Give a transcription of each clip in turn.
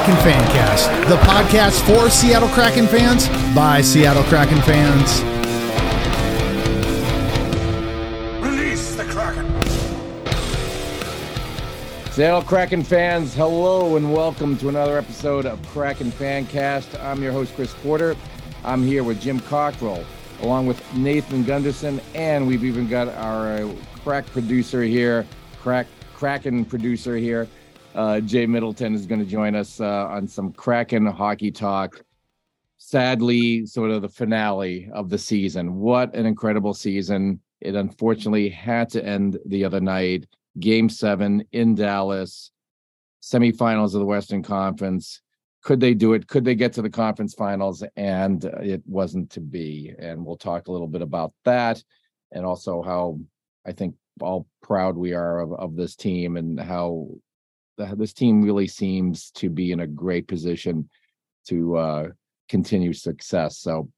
Kraken Fancast, the podcast for Seattle Kraken fans by Seattle Kraken fans. Release the Kraken! Seattle Kraken fans, hello and welcome to another episode of Kraken Fancast. I'm your host, Chris Porter. I'm here with Jim Cockrell, along with Nathan Gunderson, and we've even got our uh, crack producer here, crack Kraken producer here. Uh, Jay Middleton is going to join us uh, on some Kraken hockey talk. Sadly, sort of the finale of the season. What an incredible season! It unfortunately had to end the other night. Game seven in Dallas, semifinals of the Western Conference. Could they do it? Could they get to the conference finals? And it wasn't to be. And we'll talk a little bit about that and also how I think all proud we are of, of this team and how this team really seems to be in a great position to uh, continue success. So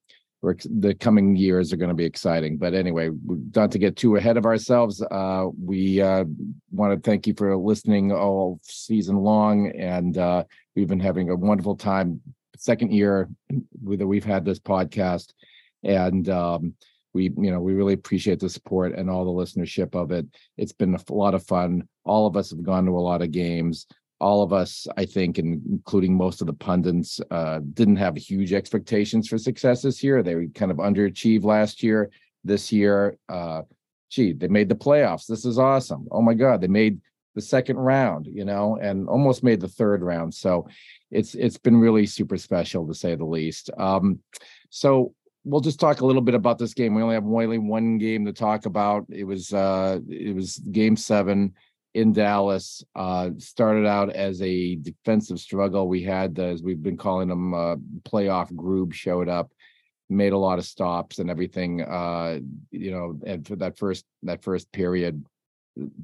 the coming years are going to be exciting. But anyway, not to get too ahead of ourselves, uh, we uh, want to thank you for listening all season long, and uh, we've been having a wonderful time. Second year that we've had this podcast, and um, we you know we really appreciate the support and all the listenership of it it's been a lot of fun all of us have gone to a lot of games. All of us i think including most of the pundits uh, didn't have huge expectations for success this year. They kind of underachieved last year this year. Uh gee they made the playoffs. This is awesome. Oh my god they made the second round you know and almost made the third round. So it's it's been really super special to say the least. Um so we'll just talk a little bit about this game. We only have only one game to talk about. It was uh it was game seven in Dallas. Uh started out as a defensive struggle. We had as we've been calling them uh playoff group showed up, made a lot of stops and everything. Uh, you know, and for that first that first period,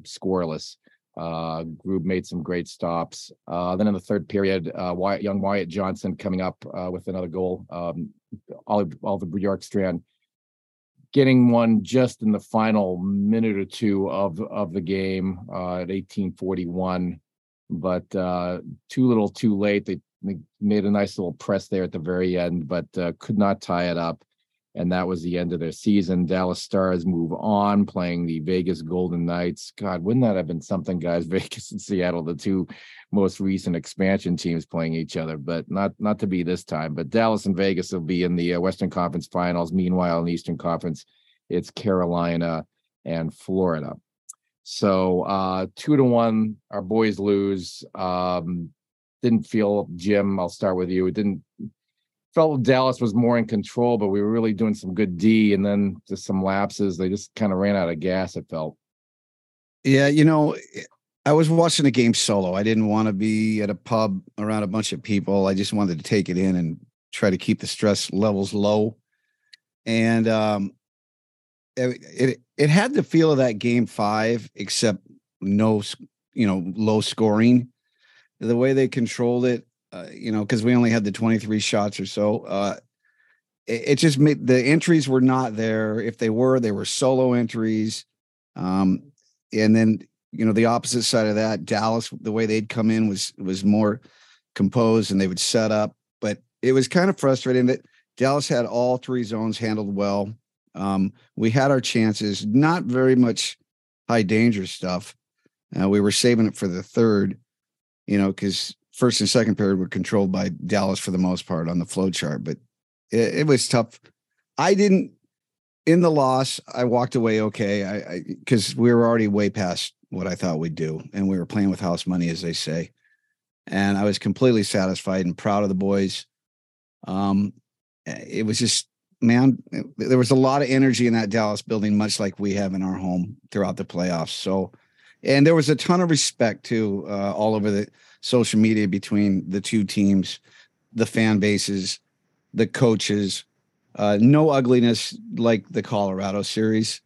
scoreless. Uh, made some great stops. Uh, then in the third period, uh, Wyatt, young Wyatt Johnston coming up uh, with another goal. Um, Oliver, Oliver Bjorkstrand getting one just in the final minute or two of of the game uh, at 1841, but uh, too little, too late. They, they, made a nice little press there at the very end, but uh, could not tie it up and that was the end of their season. Dallas Stars move on, playing the Vegas Golden Knights. God, wouldn't that have been something, guys? Vegas and Seattle, the two most recent expansion teams playing each other, but not not to be this time. But Dallas and Vegas will be in the uh, Western Conference Finals. Meanwhile, in the Eastern Conference, it's Carolina and Florida. So uh, two to one, our boys lose. Um, didn't feel Jim. I'll start with you. It didn't felt Dallas was more in control, but we were really doing some good D, and then just some lapses. They just kind of ran out of gas. It felt. Yeah, you know, I was watching the game solo. I didn't want to be at a pub around a bunch of people. I just wanted to take it in and try to keep the stress levels low. And um, it, it it had the feel of that game five, except no, you know, low scoring. The way they controlled it, uh, you know, because we only had the 23 shots or so. Uh, it, it, just made the entries were not there. If they were, they were solo entries. Um, and then, you know, the opposite side of that, Dallas, the way they'd come in was was more composed and they would set up. But it was kind of frustrating that Dallas had all three zones handled well. Um, we had our chances, not very much high danger stuff. Uh, we were saving it for the third, you know, because first and second period were controlled by Dallas for the most part on the flow chart, but it, it was tough. I didn't in the loss. I walked away okay. I because we were already way past what I thought we'd do, and we were playing with house money, as they say. And I was completely satisfied and proud of the boys. Um, it was just man, there was a lot of energy in that Dallas building, much like we have in our home throughout the playoffs. So, and there was a ton of respect too, uh, all over the social media between the two teams, the fan bases, the coaches. Uh, no ugliness like the Colorado series.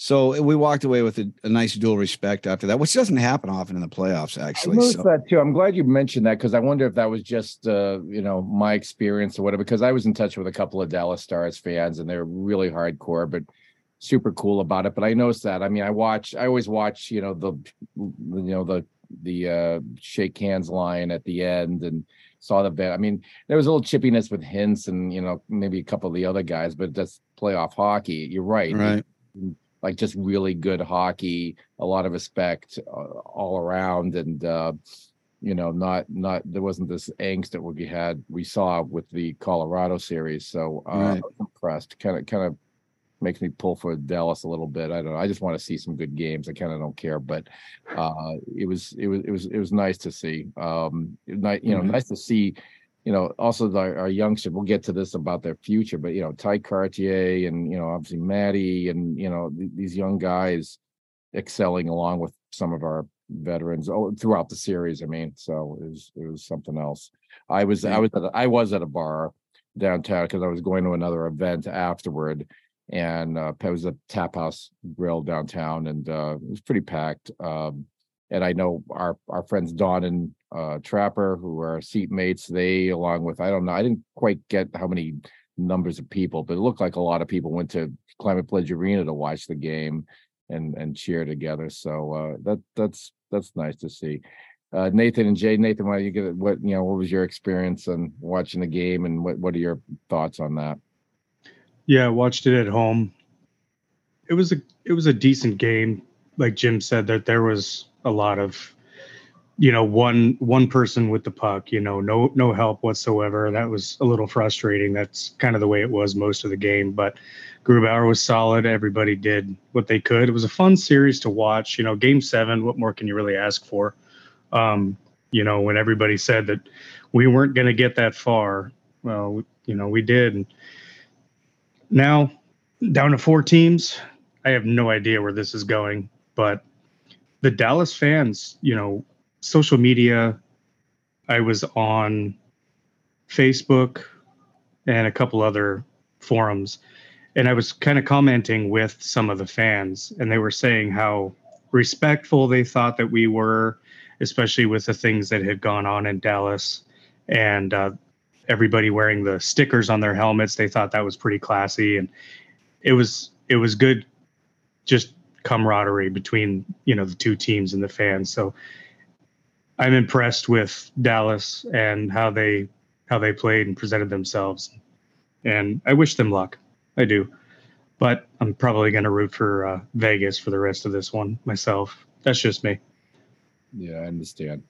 So we walked away with a, a, nice dual respect after that, which doesn't happen often in the playoffs. Actually, I so. that too. I'm glad you mentioned that because I wonder if that was just uh, you know my experience or whatever. Because I was in touch with a couple of Dallas Stars fans, and they're really hardcore, but super cool about it. But I noticed that. I mean, I watch. I always watch. You know the you know the the uh, shake hands line at the end and saw the bet. I mean, there was a little chippiness with Hintz and you know maybe a couple of the other guys, but that's playoff hockey. You're right. Right. Like just really good hockey, a lot of respect uh, all around, and uh, you know, not not there wasn't this angst that we had we saw with the Colorado series. So uh, Right. Impressed. Kind of kind of makes me pull for Dallas a little bit. I don't know. I just want to see some good games. I kind of don't care, but uh, it was it was it was it was nice to see. Um, nice you know, Mhm. nice to see. You know, also the, our youngsters. We'll get to this about their future, but you know, Ty Kartye and you know, obviously Matty and you know th- these young guys excelling along with some of our veterans oh, throughout the series. I mean, so it was it was something else. I was I was at a, I was at a bar downtown because I was going to another event afterward, and uh, it was a tap house grill downtown, and uh, it was pretty packed. Um, and I know our our friends Don and uh, Trapper, who are seatmates, they along with I don't know, I didn't quite get how many numbers of people, but it looked like a lot of people went to Climate Pledge Arena to watch the game and and cheer together. So uh, that that's that's nice to see. Uh, Nathan and Jay, Nathan, why you get what you know? What was your experience on watching the game, and what what are your thoughts on that? Yeah, watched it at home. It was a it was a decent game. Like Jim said, that there was a lot of, you know, one one person with the puck. You know, no no help whatsoever. That was a little frustrating. That's kind of the way it was most of the game. But Grubauer was solid. Everybody did what they could. It was a fun series to watch. You know, Game Seven. What more can you really ask for? Um, you know, when everybody said that we weren't going to get that far, well, you know, we did. And now down to four teams. I have no idea where this is going, but the Dallas fans, you know, social media, I was on Facebook and a couple other forums, and I was kind of commenting with some of the fans, and they were saying how respectful they thought that we were, especially with the things that had gone on in Dallas. And uh, everybody wearing the stickers on their helmets. They thought that was pretty classy, and it was it was good, just camaraderie between you know the two teams and the fans. So I'm impressed with Dallas and how they how they played and presented themselves, and I wish them luck. I do, but I'm probably going to root for uh, Vegas for the rest of this one myself. That's just me. Yeah, I understand.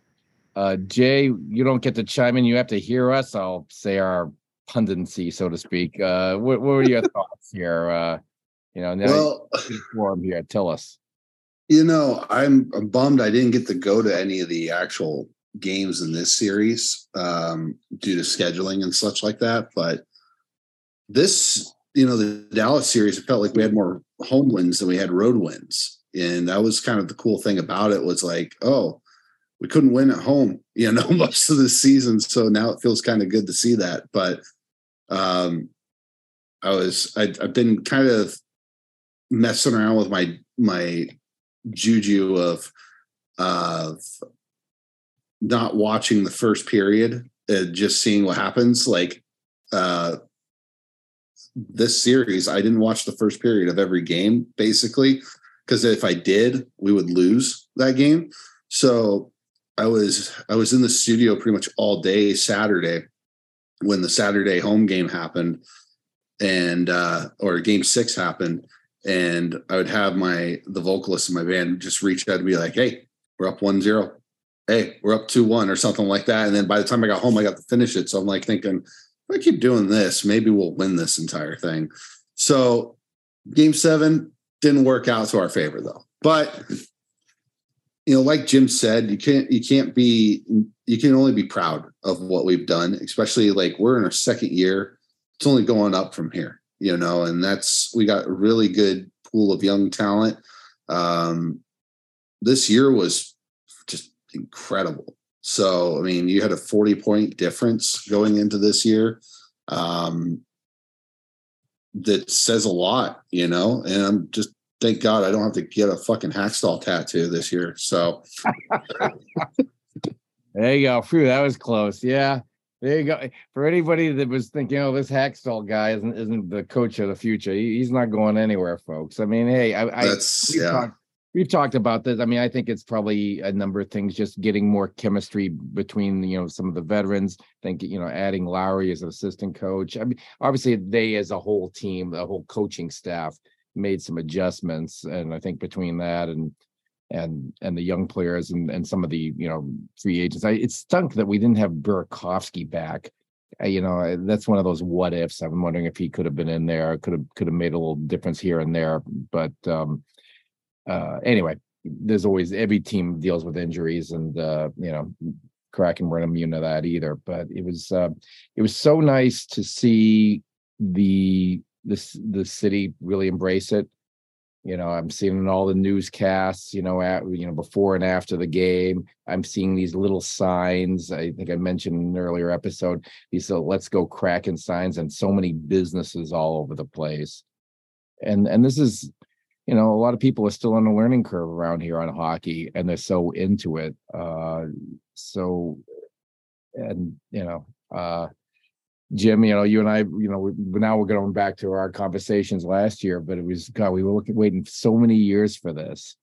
Uh, Jay, you don't get to chime in. You have to hear us. I'll say our pundency, so to speak. Uh, what, what were your thoughts here? Uh, you know, now Well, forum here. Tell us. you know, I'm, I'm bummed I didn't get to go to any of the actual games in this series um, due to scheduling and such like that. But this, you know, the Dallas series, it felt like we had more home wins than we had road wins. And that was kind of the cool thing about it was like, oh, we couldn't win at home, you know, most of the season. So now it feels kind of good to see that. But um, I was, I, I've been kind of messing around with my, my juju of of not watching the first period and just seeing what happens like uh this series i didn't watch the first period of every game basically because if i did we would lose that game so i was i was in the studio pretty much all day saturday when the saturday home game happened and uh or game six happened and I would have my the vocalist in my band just reach out and be like, "Hey, we're up one zero. Hey, we're up two one or something like that." And then by the time I got home, I got to finish it. So I'm like thinking, if I keep doing this, maybe we'll win this entire thing. So game seven didn't work out to our favor though. But you know, like Jim said, you can't you can't be you can only be proud of what we've done, especially like we're in our second year. It's only going up from here you know, and that's we got a really good pool of young talent. Um, this year was just incredible. So, I mean, you had a 40 point difference going into this year. Um, that says a lot, you know, and I'm just thank God I don't have to get a fucking Hakstol tattoo this year. So, There you go. Phew, that was close. Yeah. There you go. For anybody that was thinking, oh, this Hakstol guy isn't isn't the coach of the future. He, he's not going anywhere, folks. I mean, hey, I, I that's we've yeah. talked We've talked about this. I mean, I think it's probably a number of things, just getting more chemistry between, you know, some of the veterans. I think, you know, adding Lowry as an assistant coach. I mean, obviously they as a whole team, the whole coaching staff made some adjustments. And I think between that and and and the young players and and some of the, you know, free agents, I it stunk that we didn't have Burakovsky back. Uh, you know, that's one of those what ifs. I'm wondering if he could have been in there, could have could have made a little difference here and there. But um uh, anyway, there's always every team deals with injuries, and uh, you know, Kraken weren't immune to that either. But it was uh, it was so nice to see the this the city really embrace it. You know, I'm seeing in all the newscasts, you know, at you know, before and after the game. I'm seeing these little signs. I think I mentioned in an earlier episode, these uh, let's go Kraken signs and so many businesses all over the place. And and this is you know, a lot of people are still on a learning curve around here on hockey and they're so into it. Uh, so, and, you know, uh, Jim, you know, you and I, you know, we, now we're going back to our conversations last year, but it was, God, we were looking, waiting so many years for this.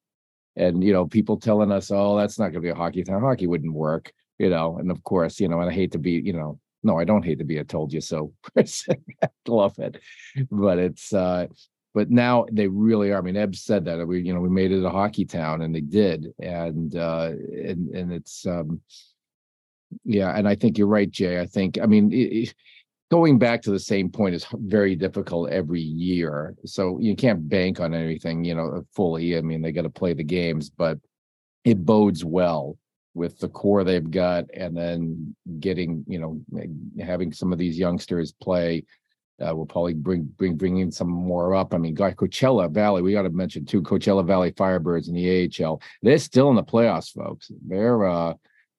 And, you know, people telling us, oh, that's not going to be a hockey town. Hockey wouldn't work, you know, and of course, you know, and I hate to be, you know, no, I don't hate to be a told you so person. I love it. But it's, uh, but now they really are. I mean, Eb said that we, you know, we made it a hockey town, and they did, and uh, and and it's, um, yeah, and I think you're right, Jay. I think, I mean, it, going back to the same point is very difficult every year, so you can't bank on anything, you know, fully. I mean, they got to play the games, but it bodes well with the core they've got, and then getting, you know, having some of these youngsters play uh, we'll probably bring bring bring in some more up. I mean, guy Coachella Valley, we got to mention too. Coachella Valley Firebirds in the AHL. They're still in the playoffs, folks. They're uh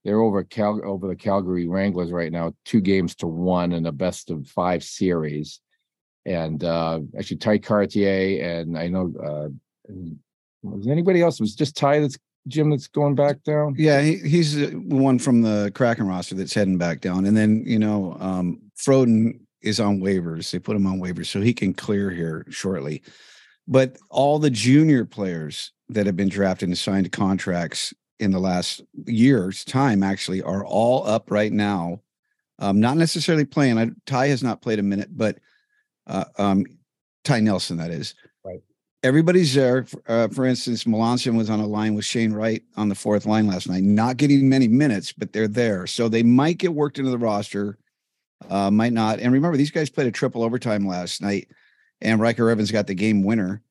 they're over Cal over the Calgary Wranglers right now, two games to one in a best of five series. And uh actually Ty Kartye and I know uh was anybody else? It was just Ty that's Jim that's going back down? Yeah, he, he's the one from the Kraken roster that's heading back down. And then, you know, um Froden is on waivers. They put him on waivers so he can clear here shortly. But all the junior players that have been drafted and signed contracts in the last year's time actually are all up right now. Um, not necessarily playing. I, Ty has not played a minute, but uh, um, Ty Nelson, that is. Right. Everybody's there. Uh, for instance, Melanson was on a line with Shane Wright on the fourth line last night, not getting many minutes, but they're there. So they might get worked into the roster uh, might not. And remember, these guys played a triple overtime last night, and Ryker Evans got the game winner.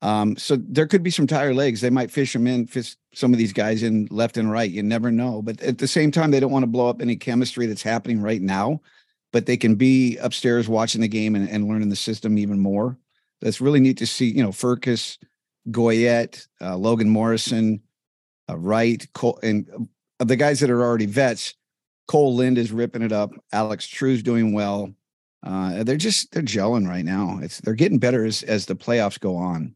Um, so there could be some tire legs. They might fish them in, fish some of these guys in left and right. You never know. But at the same time, they don't want to blow up any chemistry that's happening right now. But they can be upstairs watching the game and, and learning the system even more. That's really neat to see. You know, Firkus, Goyette, uh, Logan Morrison, uh, Wright, Cole, and uh, the guys that are already vets Cole Lind is ripping it up. Alex True's doing well. Uh, they're just they're gelling right now. It's they're getting better as as the playoffs go on.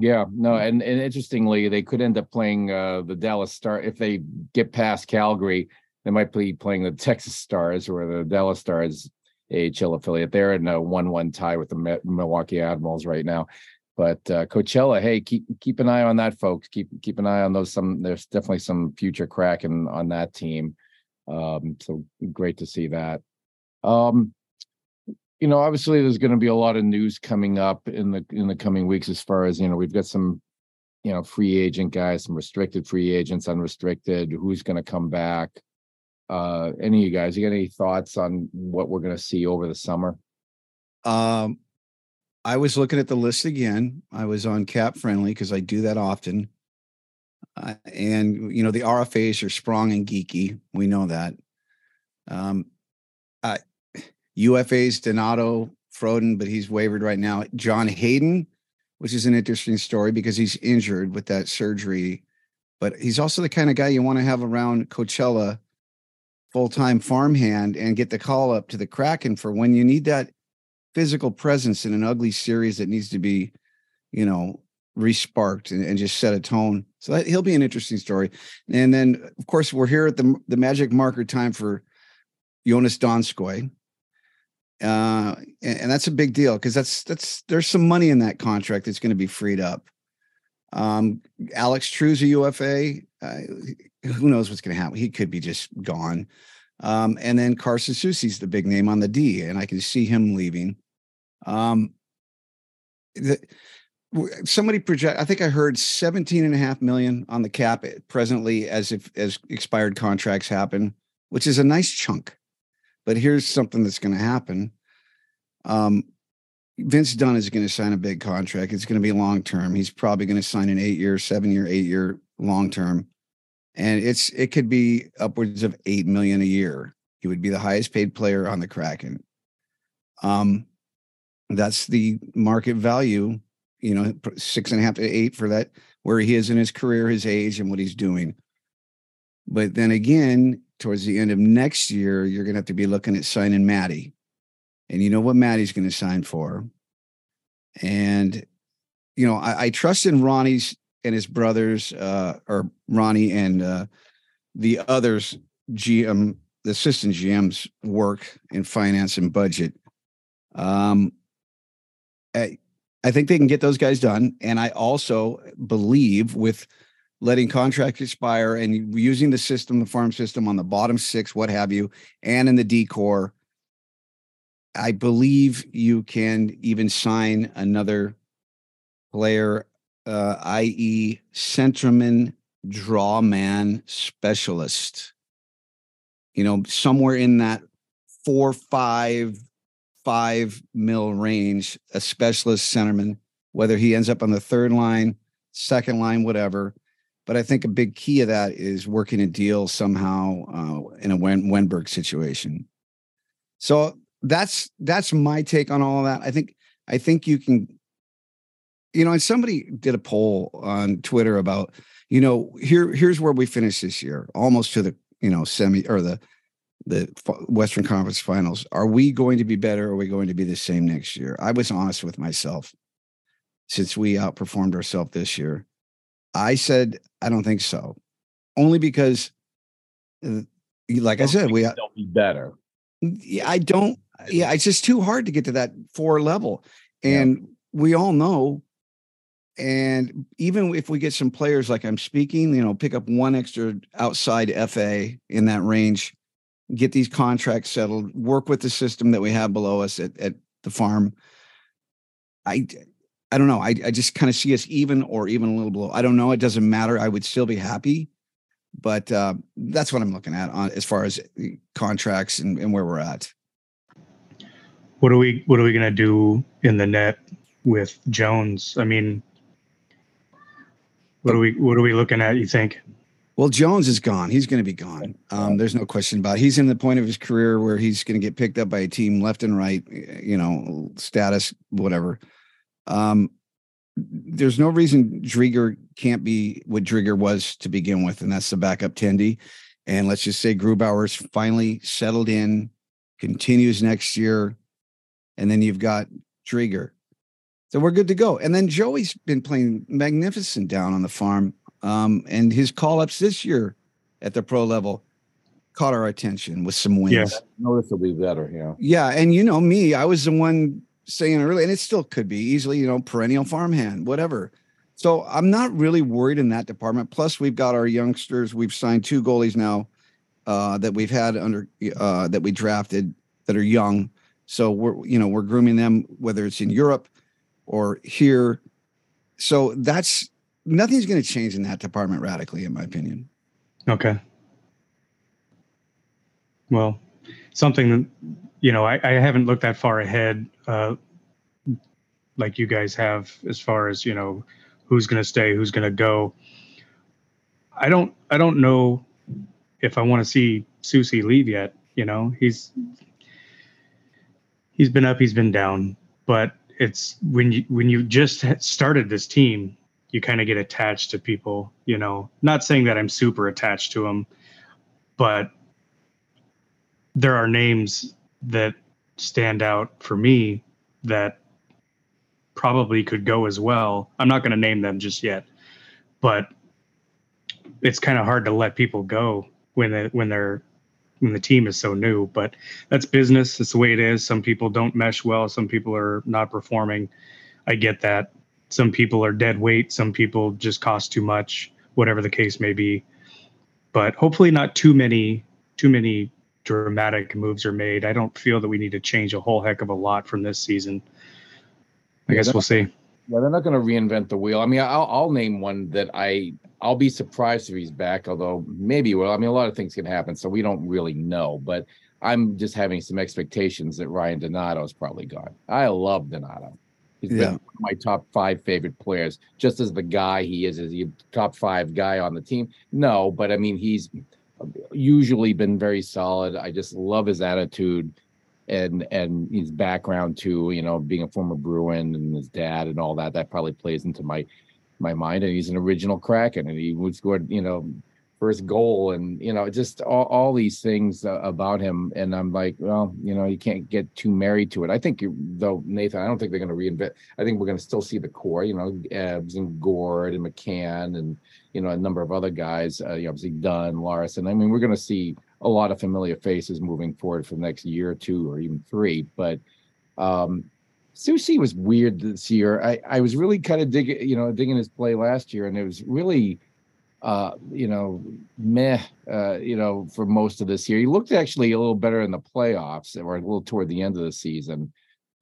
Yeah, no, and, and interestingly, they could end up playing uh, the Dallas Star if they get past Calgary. They might be playing the Texas Stars or the Dallas Stars AHL affiliate. They're in a one-one tie with the Milwaukee Admirals right now. But uh, Coachella, hey, keep keep an eye on that, folks. Keep keep an eye on those. Some there's definitely some future Kraken on that team. Um, so great to see that. Um, you know, obviously there's going to be a lot of news coming up in the in the coming weeks as far as you know we've got some you know free agent guys, some restricted free agents, unrestricted. Who's going to come back? Uh, any of you guys, you got any thoughts on what we're going to see over the summer? Um, I was looking at the list again. I was on Cap Friendly because I do that often. Uh, and you know the RFAs are Sprong and Geekie. We know that. Um, uh, UFA's Donato Froden, but he's wavered right now. John Hayden, which is an interesting story because he's injured with that surgery, but he's also the kind of guy you want to have around Coachella, full time farmhand, and get the call up to the Kraken for when you need that physical presence in an ugly series that needs to be, you know, resparked and, and just set a tone. So that, he'll be an interesting story. And then, of course, we're here at the the magic marker time for Joonas Donskoi. Uh, and, and that's a big deal because that's that's there's some money in that contract that's going to be freed up. Um, Alex True's a UFA. Uh, who knows what's going to happen? He could be just gone. Um, and then Carson Soucy's the big name on the D, and I can see him leaving. Um, the, somebody project i think i heard 17 and a half million on the cap presently as if as expired contracts happen which is a nice chunk but here's something that's going to happen. Um, vince dunn is going to sign a big contract. It's going to be long term he's probably going to sign an eight year seven year eight year long term and it's it could be upwards of eight million a year. He would be the highest paid player on the kraken. Um that's the market value you know, six and a half to eight for that, where he is in his career, his age, and what he's doing. But then again, towards the end of next year, you're going to have to be looking at signing Matty. And you know what Matty's going to sign for. And, you know, I, I trust in Ronnie's and his brothers, uh, or Ronnie and uh, the others, GM, the assistant GM's work in finance and budget. Um, I, I think they can get those guys done. And I also believe with letting contracts expire and using the system, the farm system on the bottom six, what have you, and in the decor, I believe you can even sign another player, uh, i.e., centerman, drawman specialist. You know, somewhere in that four, five, five mil range, a specialist centerman, whether he ends up on the third line, second line, whatever. But I think a big key of that is working a deal somehow uh, in a Wen- Wennberg situation. So that's that's my take on all of that. I think I think you can, you know, and somebody did a poll on Twitter about, you know, here here's where we finish this year, almost to the you know semi or the the Western Conference Finals. Are we going to be better? Or are we going to be the same next year? I was honest with myself since we outperformed ourselves this year. I said I don't think so, only because, uh, like I said, we don't be better. Yeah, I don't. Yeah, it's just too hard to get to that four level, and yeah. we all know. And even if we get some players like I'm speaking, you know, pick up one extra outside FA in that range, get these contracts settled, work with the system that we have below us at, at the farm. I I don't know. I, I just kind of see us even or even a little below. I don't know. It doesn't matter. I would still be happy, but uh, that's what I'm looking at on as far as contracts and, and where we're at. What are we What are we gonna do in the net with Jones? I mean, what are we What are we looking at? You think? Well, Jones is gone. He's going to be gone. Um, there's no question about it. He's in the point of his career where he's going to get picked up by a team left and right, you know, status, whatever. Um, there's no reason Driedger can't be what Driedger was to begin with, and that's the backup Tendy. And let's just say Grubauer's finally settled in, continues next year, and then you've got Driedger. So we're good to go. And then Joey's been playing magnificent down on the farm. Um, and his call ups this year at the pro level caught our attention with some wins. Yeah, notice will be better. Yeah. Yeah. And you know, me, I was the one saying early, and it still could be easily, you know, perennial farmhand, whatever. So I'm not really worried in that department. Plus, we've got our youngsters. We've signed two goalies now uh, that we've had under uh, that we drafted that are young. So we're you know we're grooming them whether it's in Europe or here. So that's nothing's going to change in that department radically, in my opinion. Okay. Well, something you know, I, I haven't looked that far ahead, uh, like you guys have, as far as you know, who's going to stay, who's going to go. I don't, I don't know if I want to see Soucy leave yet. You know, he's he's been up, he's been down, but it's when you when you just started this team, you kind of get attached to people, you know. Not saying that I'm super attached to them, but there are names that stand out for me that probably could go as well. I'm not going to name them just yet, but it's kind of hard to let people go when they, when they're when the team is so new. But that's business. It's the way it is. Some people don't mesh well. Some people are not performing. I get that, some people are dead weight, some people just cost too much, whatever the case may be. But hopefully, not too many too many dramatic moves are made. I don't feel that we need to change a whole heck of a lot from this season. I guess we'll see. Yeah, they're not going to reinvent the wheel. I mean, I'll, I'll name one that I I'll be surprised if he's back. Although maybe well, I mean, a lot of things can happen, so we don't really know. But I'm just having some expectations that Ryan Donato is probably gone. I love Donato. He's Yeah. been one of my top five favorite players, just as the guy he is, as the top five guy on the team. No, but I mean, he's usually been very solid. I just love his attitude and and his background too. You know, being a former Bruin and his dad and all that. That probably plays into my my mind. And he's an original Kraken, and he would score. You know, first goal, and you know, just all, all these things uh, about him. And I'm like, well, you know, you can't get too married to it. I think you- though, Nathan, I don't think they're going to reinvent. I think we're going to still see the core. You know, Ebbs and Gourde and McCann and you know a number of other guys. Uh, you know, obviously Dunn, Larsson. I mean, we're going to see a lot of familiar faces moving forward for the next year or two or even three. But um Soucy was weird this year. I, I was really kind of digging, you know, digging his play last year, and it was really uh, you know, meh, uh, you know, for most of this year. He looked actually a little better in the playoffs or a little toward the end of the season.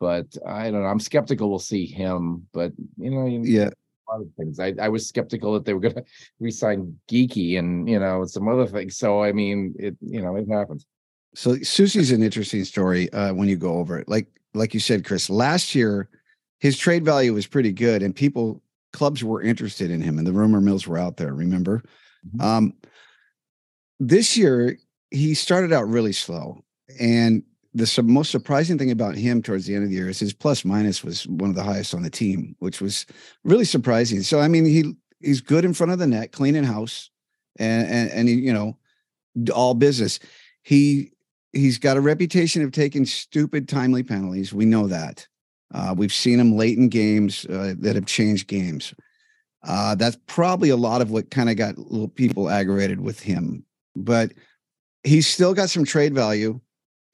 But I don't know. I'm skeptical we'll see him. But you know, Yeah. Of things. I, I was skeptical that they were going to re-sign Geekie and you know some other things. So I mean, it you know it happens. So Soucy's an interesting story uh, when you go over it. Like like you said, Chris, last year his trade value was pretty good, and people clubs were interested in him, and the rumor mills were out there. Remember, Mhm. um, this year he started out really slow, and the most surprising thing about him towards the end of the year is his plus minus was one of the highest on the team, which was really surprising. So I mean, he he's good in front of the net, cleaning house, and and, and he, you know, all business. He he's got a reputation of taking stupid timely penalties. We know that. Uh, we've seen him late in games uh, that have changed games. Uh, that's probably a lot of what kind of got little people aggravated with him. But he's still got some trade value,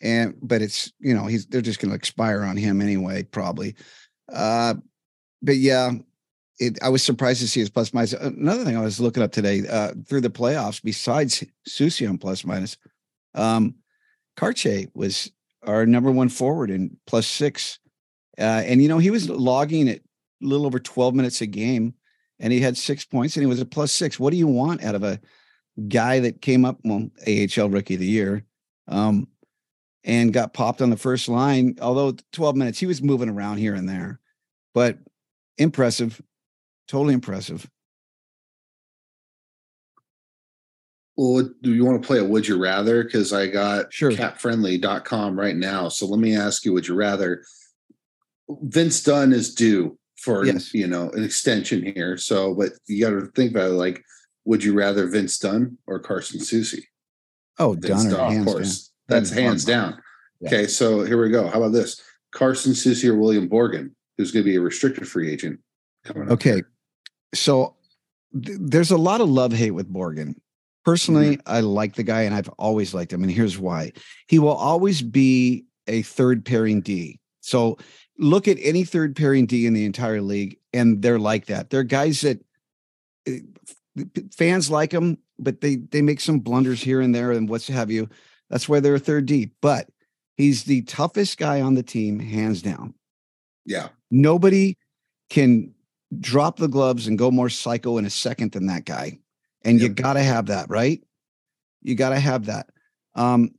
and but it's you know he's they're just going to expire on him anyway, probably. Uh, but yeah, it, I was surprised to see his plus minus. Another thing I was looking up today uh, through the playoffs, besides Soucy on plus minus, um, Kartye was our number one forward in plus six. Uh, and, you know, he was logging at a little over 12 minutes a game and he had six points and he was a plus six. What do you want out of a guy that came up, well, AHL rookie of the year, um, and got popped on the first line? Although 12 minutes, he was moving around here and there, but impressive, totally impressive. Well, do you want to play a would you rather? Because I got Sure. capfriendly.com right now. So let me ask you, would you rather? Vince Dunn is due for Yes. you know an extension here. So, but you got to think about it. Like, would you rather Vince Dunn or Carson Soucy? Oh, Vince Donner, Dunn, of course. That's hands down. Yeah. Okay, so here we go. How about this? Carson Soucy or William Borgen, who's going to be a restricted free agent coming up. Okay. So th- there's a lot of love hate with Borgen. Personally, I like the guy and I've always liked him. And here's why he will always be a third pairing D. So look at any third pairing D in the entire league, and they're like that. They're guys that eh, fans like them, but they they make some blunders here and there and what's have you. That's why they're a third deep. But he's the toughest guy on the team, hands down Yeah, nobody can drop the gloves and go more psycho in a second than that guy. And you got to have that, right? You got to have that. Um,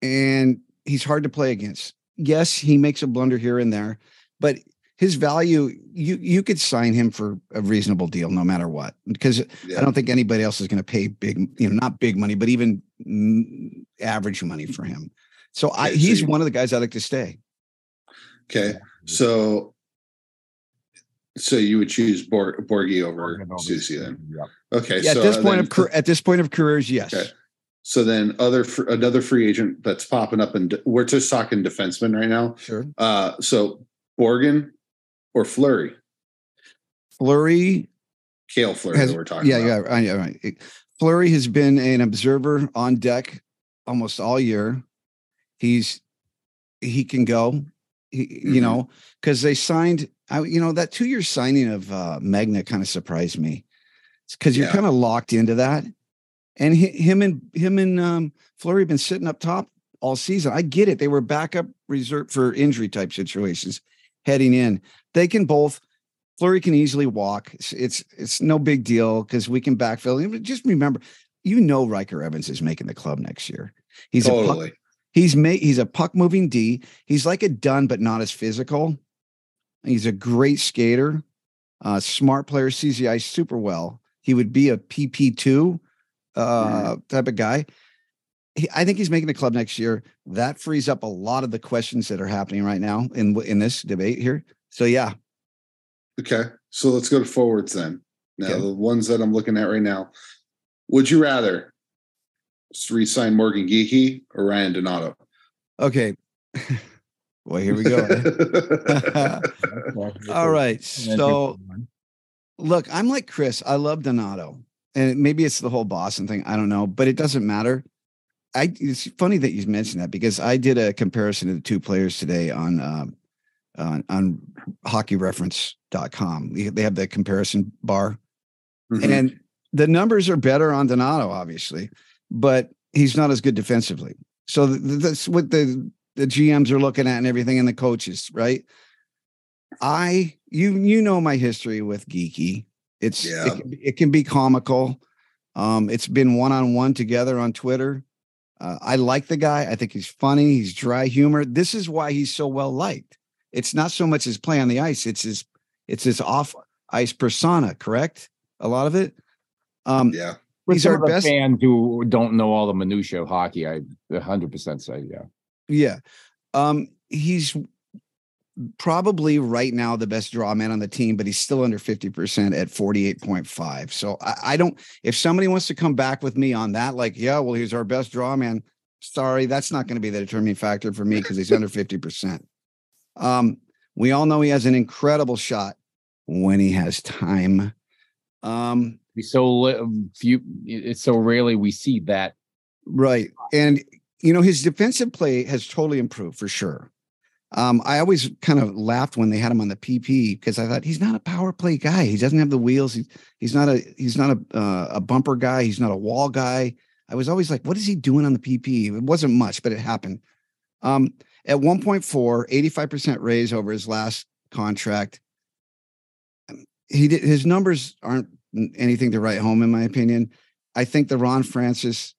and he's hard to play against. Yes, he makes a blunder here and there, but his value, you you could sign him for a reasonable deal no matter what, because yeah. I don't think anybody else is going to pay big, you know, not big money, but even average money for him. So I, Okay, so he's you- one of the guys I like to stay. Okay, so so you would choose Bor- Borgie over Borgen Soucy then? Yeah. Okay, Yeah, so at this uh, point then- of car- at this point of careers, yes. Okay. So then, other fr- another free agent that's popping up, and we're just talking defensemen right now. Sure. Uh, so Borgen or Fleury, Fleury Cale Fleury has that we're talking yeah, about. yeah, I- yeah, right. Fleury has been an observer on deck almost all year. He's he can go. He, You Mhm. know, because they signed, I, you know, that two year signing of uh, Megna kind of surprised me. Because you're Yeah. kind of locked into that, and hi- him and him and um, Fleury have been sitting up top all season. I get it; they were backup reserve for injury type situations heading in. They can both. Fleury can easily walk. It's it's, it's no big deal because we can backfill. And Just remember, you know, Ryker Evans is making the club next year. He's a puck, totally. he's made he's a puck moving D. He's like a Dunn, but not as physical. He's a great skater, uh, smart player, sees the ice super well. He would be a PP two uh, type of guy. He, I think he's making the club next year. That frees up a lot of the questions that are happening right now in in this debate here. So yeah, Okay, so let's go to forwards then. Now, Okay. the ones that I'm looking at right now. Would you rather re-sign Morgan Geekie or Ryan Donato? okay. well, here we go. eh? All right, so look, I'm like Chris. I love Donato, and maybe it's the whole Boston thing. I don't know, but it doesn't matter. I it's funny that you mentioned that because I did a comparison of the two players today on um, on, on hockeyreference.com. They they have the comparison bar, Mhm. and the numbers are better on Donato, obviously, but he's not as good defensively. So th- th- that's what the the GMs are looking at and everything, and the coaches, right? I you you know my history with Geekie. It's Yeah. it, can be, it can be comical. Um, it's been one on one together on Twitter. Uh, I like the guy. I think he's funny. He's dry humor. This is why he's so well liked. It's not so much his play on the ice. It's his it's his off ice persona. Correct. A lot of it. Um, yeah. For He's our best- fans who don't know all the minutia of hockey, I 100% say yeah. Yeah. Um, he's probably right now the best draw man on the team, but he's still under 50% at 48.5. So I, I don't, if somebody wants to come back with me on that, like, yeah, well, he's our best draw man. Sorry, that's not going to be the determining factor for me because he's under 50%. Um, we all know he has an incredible shot when he has time. Um, We so li- few. It's so rarely we see that. Right. And, you know, his defensive play has totally improved for sure. Um, I always kind of laughed when they had him on the PP because I thought he's not a power play guy. He doesn't have the wheels. He's he's not a he's not a uh, a bumper guy. He's not a wall guy. I was always like, what is he doing on the PP? It wasn't much, but it happened. Um, at 1.4, 85% raise over his last contract. He did his numbers aren't anything to write home, in my opinion. I think the Ron Francis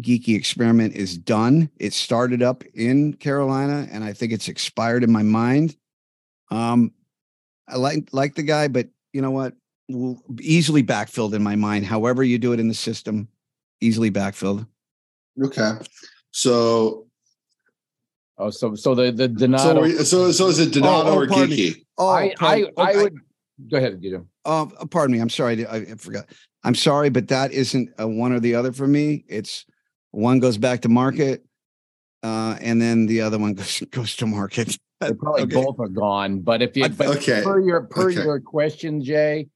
Geekie experiment is done. It started up in Carolina, and I think it's expired in my mind. Um, I like like the guy, but you know what? Will- Easily backfilled in my mind. However you do it in the system, easily backfilled. Okay. So Oh, so so the the so Donato. are you- so so is it Donato Oh, oh, or pardon me. Geekie? Oh, I I, pardon- I okay. would go ahead. You know. Uh, pardon me. I'm sorry. I, I forgot. I'm sorry, but that isn't a one or the other for me. It's one goes back to market, uh, and then the other one goes goes to market. They probably Okay. both are gone. But if you I- but Okay. per your per Okay. your question, Jay,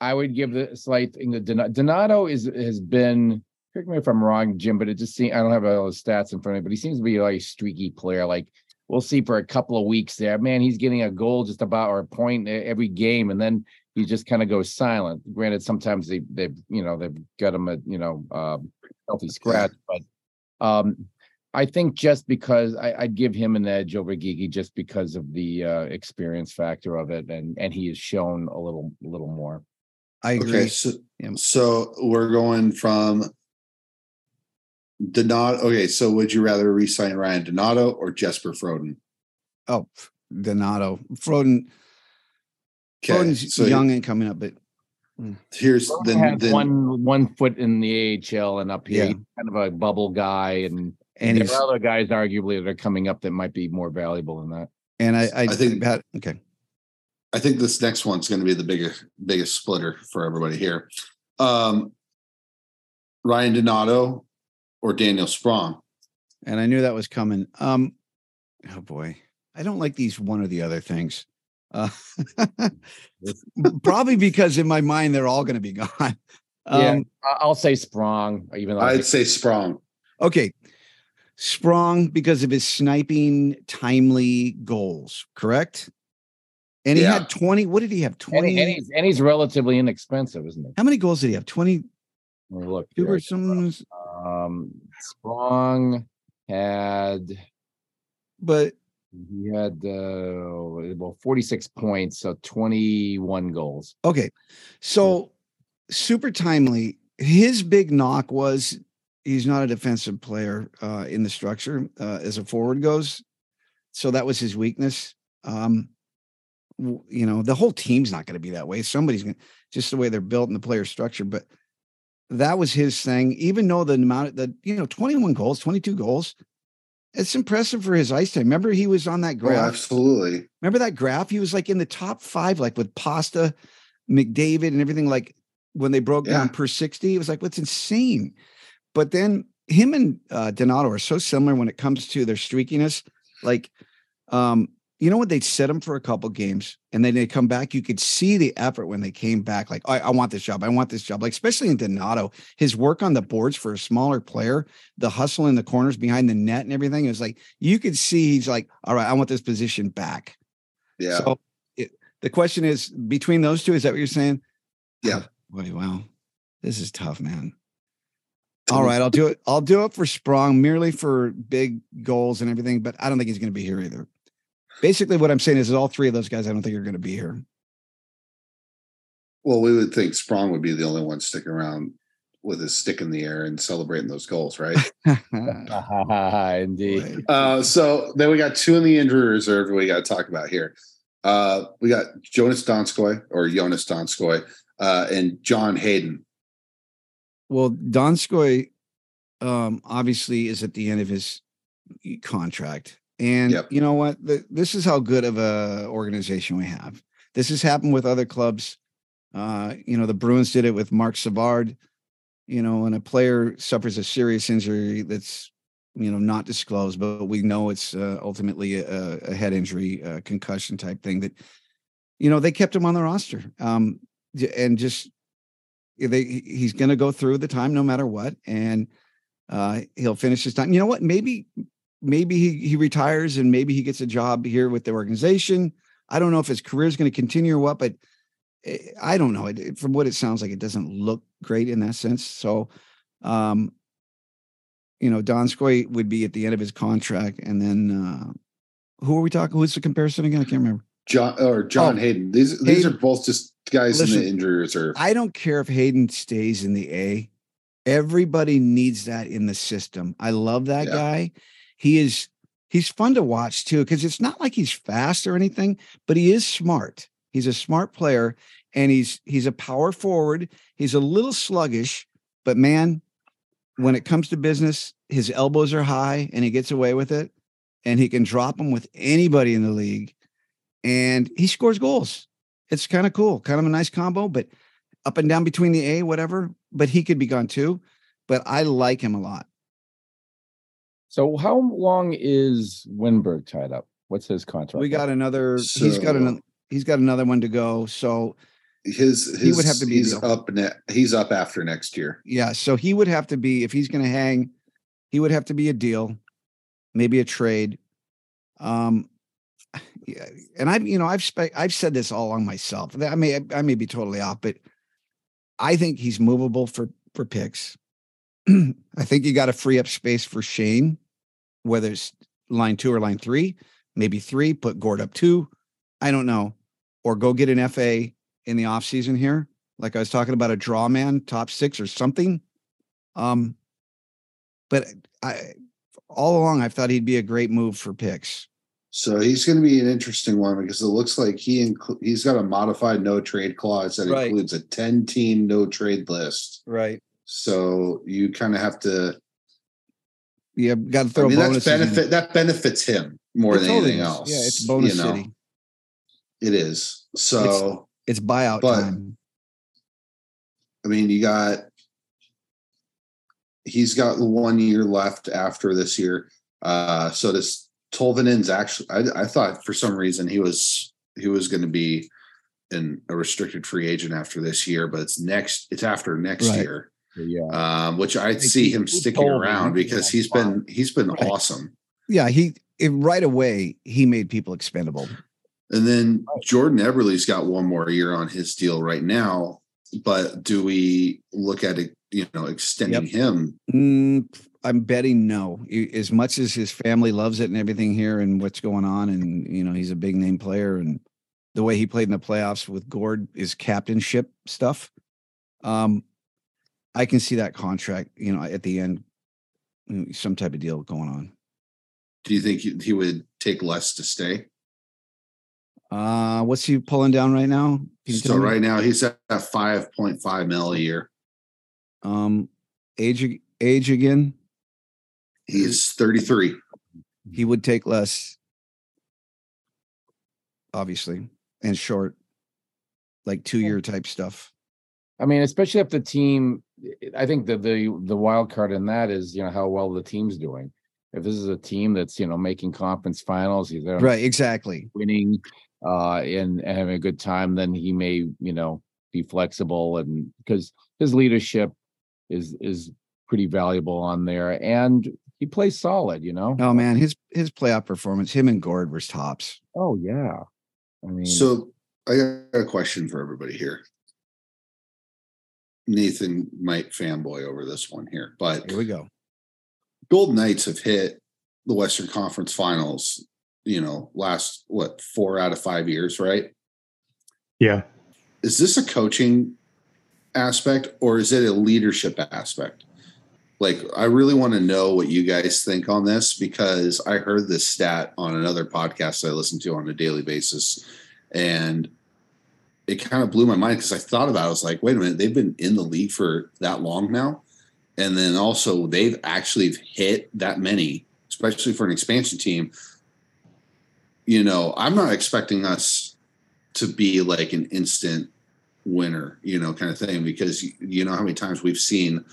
I would give the slight thing that Donato, Donato is has been. Correct me if I'm wrong, Jim, but it just seems I don't have all his stats in front of me, but he seems to be like a like streaky player. Like we'll see for a couple of weeks there, man. He's getting a goal just about or a point every game, and then he just kind of goes silent. Granted, sometimes they they you know they've got him a you know um, healthy scratch, but um, I think just because I, I'd give him an edge over Geekie just because of the uh, experience factor of it, and and he has shown a little little more. I agree. Okay, so, Yeah. so we're going from Donato. Okay, so would you rather re-sign Ryan Donato or Jesper Froden? Oh, Donato, Froden. Okay, Froden's so young and coming up, but here's Froden then, then one one foot in the AHL and up here, Yeah. he's kind of a bubble guy, and and there are other guys arguably that are coming up that might be more valuable than that. and I I, I think- had okay. I think this next one's going to be the biggest biggest splitter for everybody here. Um, Ryan Donato or Daniel Sprong? and I knew that was coming. Um, oh boy, I don't like these one or the other things. Uh, probably because in my mind they're all going to be gone. Um, yeah, I- I'll say Sprong, even though I I'd say Sprong. Okay, Sprong because of his sniping timely goals, correct? And he Yeah. had 20. What did he have? 20. he- and he's and he's relatively inexpensive, isn't he? how many goals did he have? 22 Let me look. or here. some Um, Sprong had but he had uh, well forty six points, so twenty one goals. okay. So super timely. His big knock was he's not a defensive player uh, in the structure uh, as a forward goes. So that was his weakness. Um, you know, the whole team's not going to be that way. Somebody's going to just the way they're built in the player structure. But that was his thing. Even though the amount the you know 21 goals, 22 goals, it's impressive for his ice time. Remember, he was on that Oh, graph. absolutely. Remember that graph? He was like in the top five, like with Pasta, McDavid, and everything. Like when they broke down per 60, it was like, what's insane. But then him and uh, Donato are so similar when it comes to their streakiness. Like, um, you know what? They'd set him for a couple games and then they come back. You could see the effort when they came back. Like, I, I want this job. I want this job. Like, especially in Donato, his work on the boards for a smaller player, the hustle in the corners behind the net and everything. It was like, you could see he's like, all right, I want this position back. Yeah. So it, the question is between those two, is that what you're saying? Yeah. Ah, boy, wow. This is tough, man. All right, I'll do it. I'll do it for Sprong merely for big goals and everything, but I don't think he's going to be here either. Basically, what I'm saying is, that all three of those guys, I don't think are going to be here. Well, we would think Sprong would be the only one sticking around with his stick in the air and celebrating those goals, right? Indeed. uh, so then we got two in the injury reserve we got to talk about here. Uh, we got Jonas Donskoi or Jonas Donskoi uh, and John Hayden. well, Donskoi um, obviously is at the end of his contract. And Yep. you know what? The, this is how good of a organization we have. This has happened with other clubs. Uh, you know, the Bruins did it with Mark Savard. You know, when a player suffers a serious injury that's you know not disclosed, but we know it's uh, ultimately a, a head injury, a concussion type thing. That you know they kept him on the roster, um, and just they he's going to go through the time no matter what, and uh, he'll finish his time. You know what? Maybe maybe he he retires and maybe he gets a job here with the organization. I don't know if his career is going to continue or what, but eh, I don't know. It, from what it sounds like, it doesn't look great in that sense. So, um, you know, Donskoi would be at the end of his contract, and then uh, who are we talking? Who's the comparison again? I can't remember. John or John Oh, Hayden. These these are both just guys in the injury reserve. I don't care if Hayden stays in the A. Everybody needs that in the system. I love that Yeah. guy. He is he's fun to watch too because it's not like he's fast or anything, but he is smart. He's a smart player and he's he's a power forward. He's a little sluggish, but man, when it comes to business, his elbows are high and he gets away with it and he can drop them with anybody in the league and he scores goals. It's kind of cool, kind of a nice combo, but up and down between the A, whatever. But he could be gone too. But I like him a lot. So how long is Wennberg tied up? What's his contract? We got another. he's got So- another. He's got another one to go. So his his He would have to be he's up ne- he's up after next year. yeah, so he would have to be if he's going to hang. He would have to be a deal, maybe a trade. Um, yeah, and I've you know I've spe- I've said this all along myself. I may I may be totally off, but I think he's movable for for picks. I think you got to free up space for Shane, whether it's line two or line three, maybe three. Put Gourde up two. I don't know, or go get an FA in the off season here, like I was talking about a draw man, top six or something. Um, but I all along I've thought he'd be a great move for picks. So he's going to be an interesting one because it looks like he inclu- he's got a modified no trade clause that Right. includes a 10 team no trade list. Right. So you kind of have to Yeah, got to I throw mean that's in. benefit that benefits him more It than totally anything is. else. Yeah, it's bonus you know? city. It is. So It's buyout But- time. I mean, you got he's got one year left after this year. Uh, so this Tolvanen's actually, I, I thought for some reason he was he was going to be in a restricted free agent after this year, but it's next. It's after next Right. year. Yeah. um, which I'd Like, see him sticking around because he's been he's been Right. awesome. Yeah, he it, right away he made people expendable. And then Jordan Eberle's got one more year on his deal right now. But do we look at it, you know, extending him? Mm, I'm betting no. As much as his family loves it and everything here and what's going on, and you know he's a big name player, and the way he played in the playoffs with Gourde is captainship stuff. Um, I can see that contract, you know, at the end, mm, some type of deal going on. Do you think he, he would take less to stay? Uh, what's he pulling down right now? So tell me? right now he's at five point five mil a year. um, age age again, He's thirty three. he would take less, obviously, and short, like two year type stuff. I mean, especially if the team, I think that the the wild card in that is you know how well the team's doing. If this is a team that's you know making conference finals, he's there Right, exactly. winning, uh, and, and having a good time, then he may you know be flexible and because his leadership is is pretty valuable on there, and he plays solid. You know. Oh man, his his playoff performance, him and Gourde were tops. Oh yeah. I mean, So I got a question for everybody here. Nathan might fanboy over this one here, but Here we go. Golden Knights have hit the Western Conference Finals, you know, last what four out of five years, right? Yeah. Is this a coaching aspect or is it a leadership aspect? Like, I really want to know what you guys think on this because I heard this stat on another podcast I listen to on a daily basis. And it kind of blew my mind because I thought about it. I was like, wait a minute, they've been in the league for that long now. And then also, they've actually hit that many, especially for an expansion team. You know, I'm not expecting us to be like an instant winner, you know, kind of thing, because you, you know how many times we've seen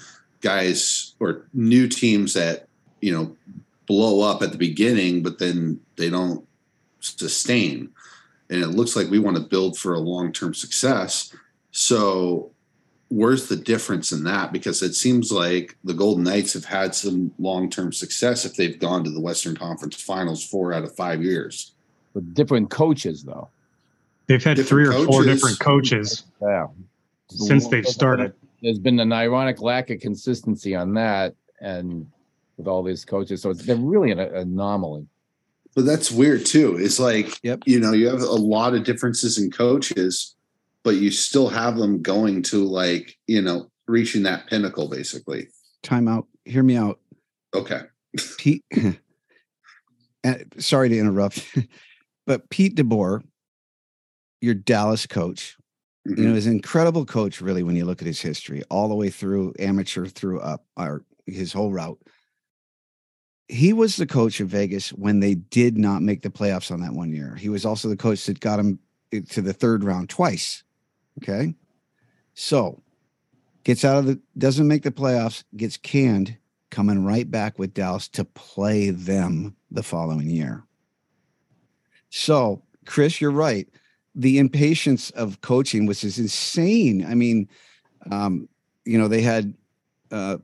guys or new teams that, you know, blow up at the beginning, but then they don't sustain. And it looks like we want to build for a long term success. So, where's the difference in that? Because it seems like the Golden Knights have had some long term success if they've gone to the Western Conference Finals four out of five years. with different coaches though. They've had Different three or four different coaches Yeah. since they've started. There's been an ironic lack of consistency on that, and with all these coaches, so it's, they're really an anomaly. But that's weird too. It's like, Yep. you know, you have a lot of differences in coaches, but you still have them going to like, you know, reaching that pinnacle basically. Time out. Hear me out. Okay. Pete. and sorry to interrupt, but Pete DeBoer, your Dallas coach, Mhm. you know, is an incredible coach, really, when you look at his history, all the way through amateur through up, or his whole route. He was the coach of Vegas when they did not make the playoffs on that one year. He was also the coach that got him to the third round twice. Okay. So gets out of the, doesn't make the playoffs, gets canned, coming right back with Dallas to play them the following year. So, Chris, you're right the impatience of coaching was is insane. I mean, um, you know, they had uh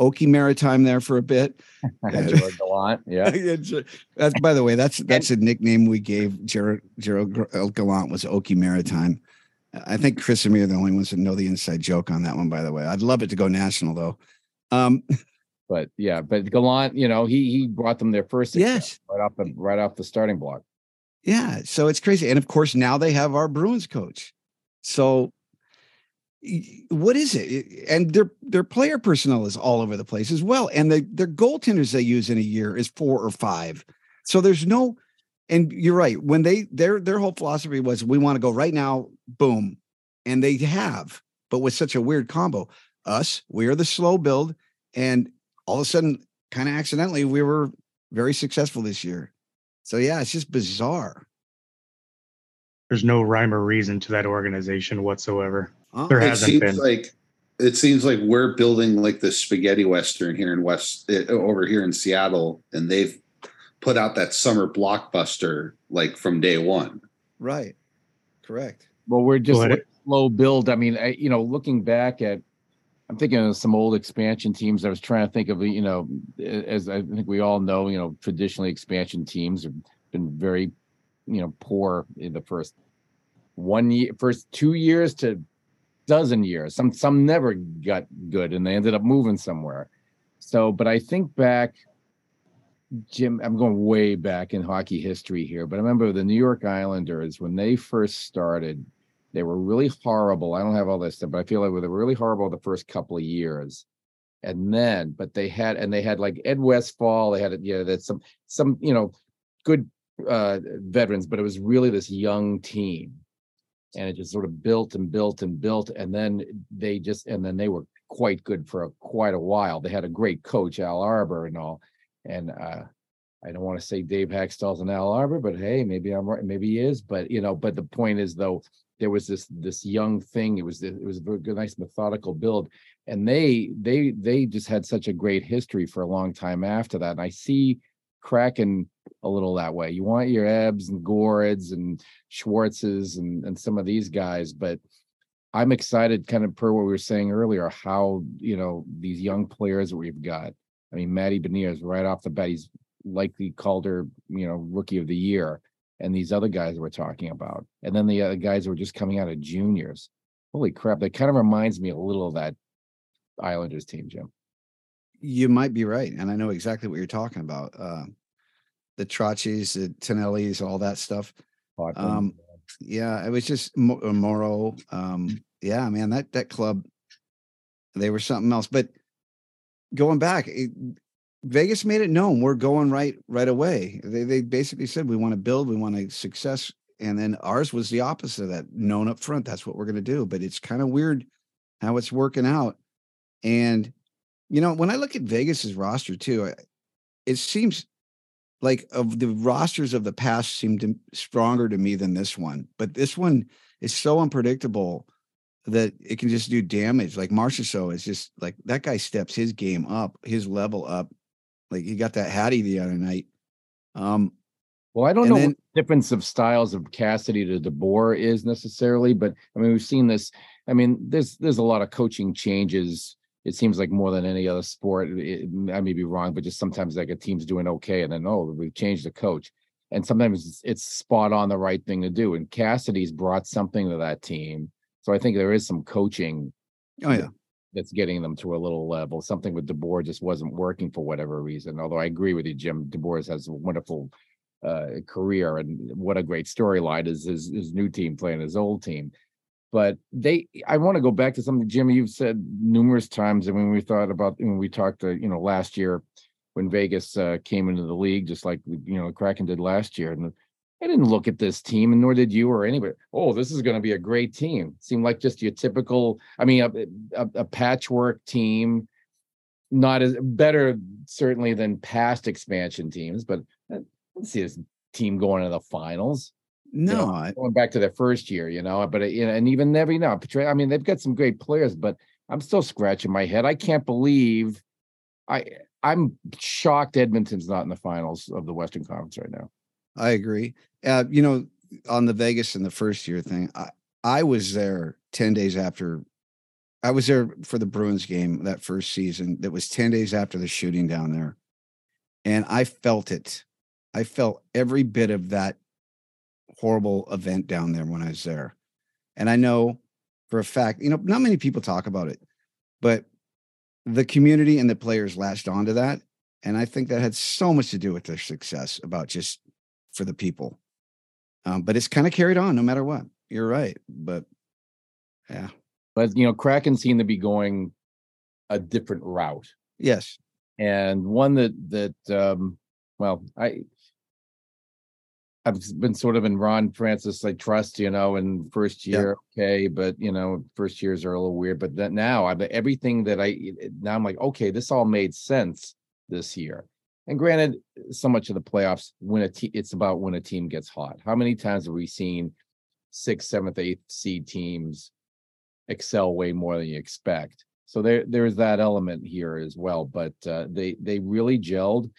Okie Maritime there for a bit. George Gallant, yeah. that's by the way, that's that's a nickname we gave Gerald Gerald Gallant was Okie Maritime. I think Chris and me are the only ones that know the inside joke on that one. By the way, I'd love it to go national though. Um, But yeah, but Gallant, you know, he he brought them their first yes, right off the right off the starting block. Yeah, so it's crazy, and of course now they have our Bruins coach. So, what is it? And their their player personnel is all over the place as well, and the their goaltenders they use in a year is four or five. So there's no, and you're right. When they their their whole philosophy was we want to go right now, boom, and they have, but with such a weird combo. Us, we are the slow build, and all of a sudden, kind of accidentally, we were very successful this year. So yeah, it's just bizarre. There's no rhyme or reason to that organization whatsoever. Huh? There it hasn't seems been. like it seems like we're building like the spaghetti western here in west eh, over here in seattle and they've put out that summer blockbuster like from day one Right. Correct. Well, we're just But like it- slow build. I mean, I, you know, looking back at I'm thinking of some old expansion teams. I was trying to think of, you know, as I think we all know, you know, traditionally expansion teams have been very, you know, poor in the first one year, first two years to dozen years. Some some never got good, and they ended up moving somewhere. So, but I think back, Jim. I'm going way back in hockey history here, but I remember the New York Islanders when they first started. They were really horrible. I don't have all this stuff, but I feel like they were really horrible the first couple of years. And then, but they had, and they had like Ed Westfall. They had, yeah, that's some, some, you know, good uh veterans, but it was really this young team and it just sort of built and built and built and then they just and then they were quite good for a, quite a while. They had a great coach al arbour and all and uh i don't want to say dave hakstol's an al arbour but hey maybe i'm right maybe he is but you know but the point is though there was this this young thing it was it was a very good nice methodical build and they they they just had such a great history for a long time after that and i see Kraken a little that way. You want your Ebbs and Gourdes and Schwartzes and, and some of these guys, but I'm excited, kind of per what we were saying earlier, how you know these young players that we've got. I mean, Matty Beniers right off the bat, he's likely Calder, you know, rookie of the year, and these other guys we're talking about, and then the other guys who were just coming out of juniors. Holy crap! That kind of reminds me a little of that Islanders team, Jim. You might be right, and I know exactly what you're talking about. Uh, the Trottiers, the Tonellis, all that stuff. Um, yeah, it was just uh, Morrow. Um, yeah, man, that that club, they were something else. But going back, it, Vegas made it known we're going right right away. They they basically said we want to build, we want a success, and then ours was the opposite of that. Known up front, that's what we're going to do. But it's kind of weird how it's working out. And you know, when I look at Vegas's roster too, it seems like of the rosters of the past seemed to, stronger to me than this one. But this one is so unpredictable that it can just do damage. Like Marchessault is just like that guy steps his game up, his level up. Like he got that Hattie the other night. Um, well, I don't know then, what the difference of styles of Cassidy to DeBoer is necessarily, but I mean we've seen this. I mean, there's there's a lot of coaching changes it seems like more than any other sport. It, I may be wrong, but just sometimes like a team's doing okay, and then oh, we've changed the coach, and sometimes it's, it's spot on the right thing to do. And Cassidy's brought something to that team, so I think there is some coaching. Oh yeah, that's getting them to a little level. Something with DeBoer just wasn't working for whatever reason. Although I agree with you, Jim. DeBoer has a wonderful uh, career, and what a great storyline is his his new team playing his old team but they i want to go back to something jimmy you've said numerous times and when we thought about when we talked to you know last year when vegas uh, came into the league just like you know kraken did last year and i didn't look at this team and nor did you or anybody oh this is going to be a great team. Seemed like just your typical i mean a, a, a patchwork team not as better certainly than past expansion teams but uh, let's see this team going to the finals no, you know, I, going back to their first year, you know, but you know, and even never, you know, I mean, they've got some great players, but I'm still scratching my head. I can't believe I I'm shocked Edmonton's not in the finals of the Western Conference right now. I agree. Uh, you know, on the Vegas and the first year thing, I, I was there 10 days after I was there for the Bruins game that first season. That was 10 days after the shooting down there. And I felt it. I felt every bit of that horrible event down there when I was there. And I know for a fact, you know, not many people talk about it, but the community and the players latched onto that. And I think that had so much to do with their success about just for the people. Um, but it's kind of carried on no matter what. You're right. But yeah. But, you know, Kraken seem to be going a different route. Yes. And one that, that, um, well, I, I've been sort of in Ron Francis I trust, you know, in first year, okay, but you know, first years are a little weird. But that now I everything that I now I'm like, okay, this all made sense this year. And granted, so much of the playoffs when a team it's about when a team gets hot. How many times have we seen sixth, seventh, eighth seed teams excel way more than you expect? So there there's that element here as well. But uh, they they really gelled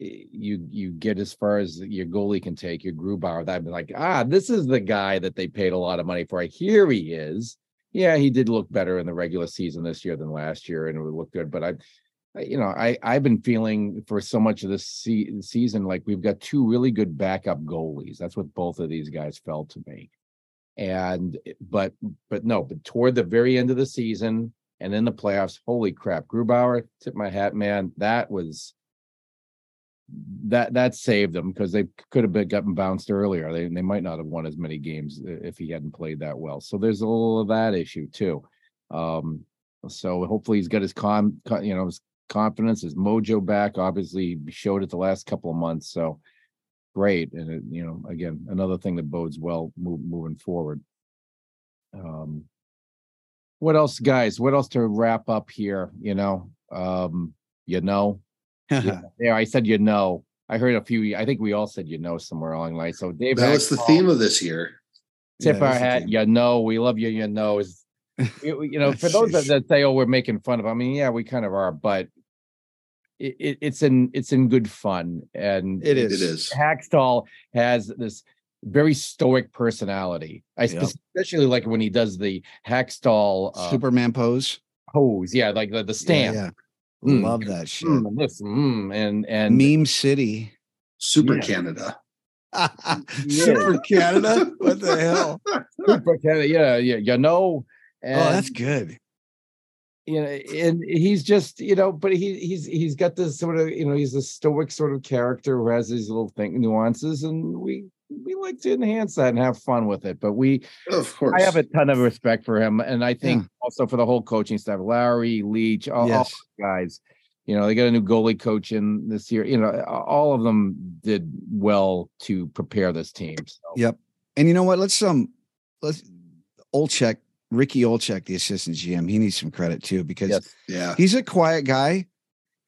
you you get as far as your goalie can take your Grubauer. That'd be like, ah, this is the guy that they paid a lot of money for. Here he is. yeah, he did look better in the regular season this year than last year, and it would look good. But I, you know, I I've been feeling for so much of this se- season like we've got two really good backup goalies. That's what both of these guys felt to me. And but but no, but toward the very end of the season and in the playoffs, holy crap, Grubauer, tip my hat, man. That was that that saved them because they could have been gotten bounced earlier. They they might not have won as many games if he hadn't played that well. So there's a little of that issue too. Um, so hopefully he's got his con, you know, his confidence, his mojo back. Obviously he showed it the last couple of months. So great, and it, you know, again, another thing that bodes well move, moving forward. Um, what else, guys? What else to wrap up here? You know, um, you know, yeah, yeah, I said you know. I heard a few. I think we all said you know somewhere along the line. So Dave, That was the Hacksaw, theme of this year. Tip Yeah, our hat. thing. You know, we love you. You know, is you, you know for those that, that say, "Oh, we're making fun of." I mean, yeah, we kind of are, but it, it, it's in it's in good fun, and it is. It is. is. Hakstol has this very stoic personality. I Yep. especially like when he does the Hakstol uh, Superman pose. pose. Yeah, like the, the stand. Yeah, Mm. love that shit. Mm, and this, mm, and and Meme City. Super Yeah. Canada. Super Canada. What the hell? Super Canada, yeah, yeah, you know. And, Oh, that's good. you know, and he's just, you know, but he he's he's got this sort of, you know, he's a stoic sort of character who has these little thing nuances, and we we like to enhance that and have fun with it. But we Of course. I have a ton of respect for him, and I think also for the whole coaching staff, Larry, Leach, all, all Yes. those guys. You know, they got a new goalie coach in this year. You know, all of them did well to prepare this team. So. Yep. And you know what? Let's um let's Olczyk, Ricky Olczyk, the assistant GM, he needs some credit too because Yes. Yeah. he's a quiet guy.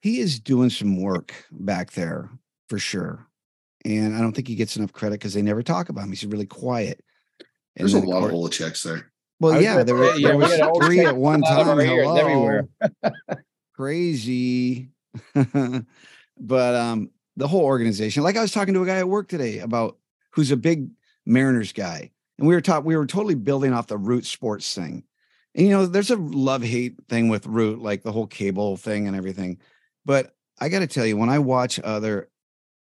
He is doing some work back there for sure. And I don't think he gets enough credit because they never talk about him. He's really quiet. And There's a then, lot of course- Olczyks there. Well, was yeah, there were, there was had a whole three at one time. Hello. everywhere. Crazy. but um the whole organization, like I was talking to a guy at work today about who's a big Mariners guy. And we were taught we were totally building off the root sports thing. And you know, there's a love-hate thing with root, like the whole cable thing and everything. But I gotta tell you, when I watch other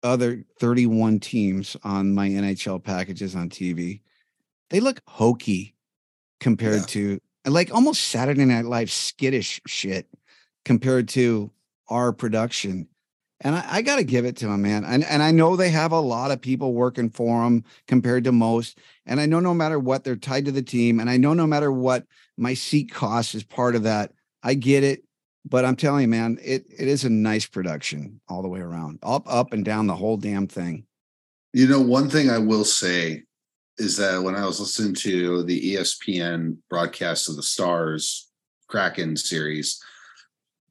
other 31 teams on my NHL packages on TV, they look hokey compared Yeah. to like almost Saturday Night Live skittish shit compared to our production. And I, I got to give it to them, man. And, and I know they have a lot of people working for them compared to most. And I know no matter what, they're tied to the team. And I know no matter what, my seat cost is part of that. I get it. But I'm telling you, man, it, it is a nice production all the way around, up, up and down the whole damn thing. You know, one thing I will say is that when I was listening to the ESPN broadcast of the Stars Kraken series,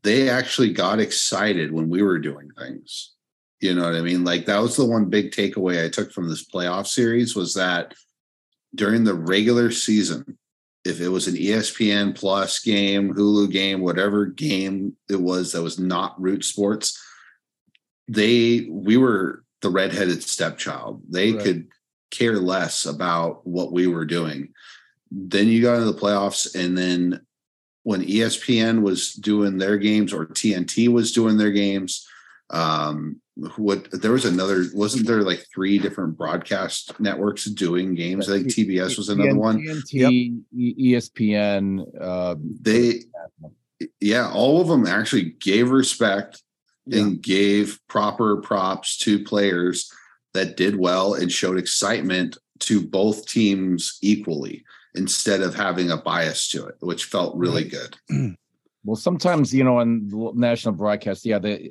they actually got excited when we were doing things. You know what I mean? Like that was the one big takeaway I took from this playoff series was that during the regular season, if it was an ESPN plus game, Hulu game, whatever game it was that was not root sports, they we were the redheaded stepchild. They Right. could care less about what we were doing. Then you got into the playoffs, and then when ESPN was doing their games or TNT was doing their games, um, what there was another wasn't there like three different broadcast networks doing games? I think TBS was another one. TNT, E- ESPN. Uh, They, yeah, all of them actually gave respect and gave proper props to players that did well and showed excitement to both teams equally instead of having a bias to it, which felt really good. Well, sometimes you know, on national broadcast, yeah, the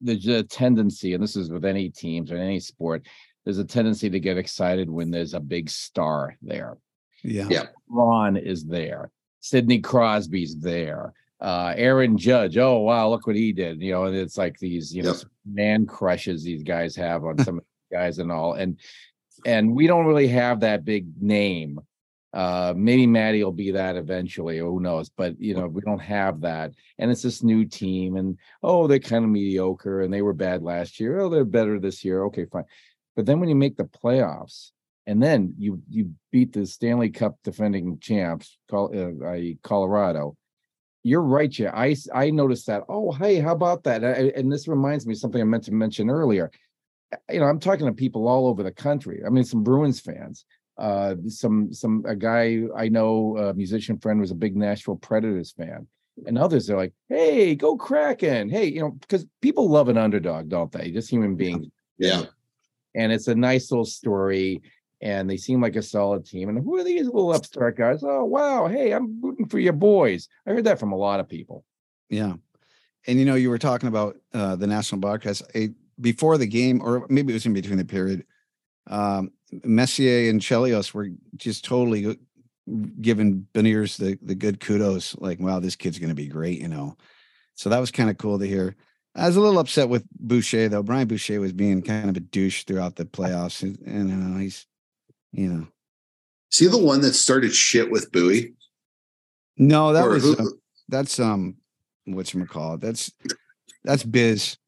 there's a tendency, and this is with any teams or any sport, there's a tendency to get excited when there's a big star there. Yeah. Yeah. Ron is there, Sidney Crosby's there, uh, Aaron Judge. Oh wow, look what he did! You know, and it's like these, you know, man crushes these guys have on some of the guys and all, and and we don't really have that big name. Uh, maybe Matty will be that eventually, who knows? But you know, we don't have that, and it's this new team, and oh, they're kind of mediocre, and they were bad last year. Oh, they're better this year. Okay, fine. But then when you make the playoffs, and then you you beat the Stanley Cup defending champs, uh, uh, Colorado. You're right, yeah. I I noticed that. Oh, hey, how about that? And this reminds me of something I meant to mention earlier. You know, I'm talking to people all over the country. I mean, some Bruins fans. Uh, some some a guy I know, a musician friend, was a big Nashville Predators fan, and others are like, "Hey, go Kraken!" Hey, you know, because people love an underdog, don't they? Just human beings. Yeah. And it's a nice little story and they seem like a solid team. And who are these little upstart guys? Oh, wow. Hey, I'm rooting for your boys. I heard that from a lot of people. Yeah. And you know, you were talking about uh, the national broadcast a, before the game, or maybe it was in between the period. Um, Messier and Chelios were just totally giving Beniers the the good kudos. Like, wow, this kid's going to be great, you know. So that was kind of cool to hear. I was a little upset with Boucher though. Brian Boucher was being kind of a douche throughout the playoffs, and, and uh, he's you know. See the one that started shit with Bowie? No, that or was uh, that's um what you call it. That's that's Biz.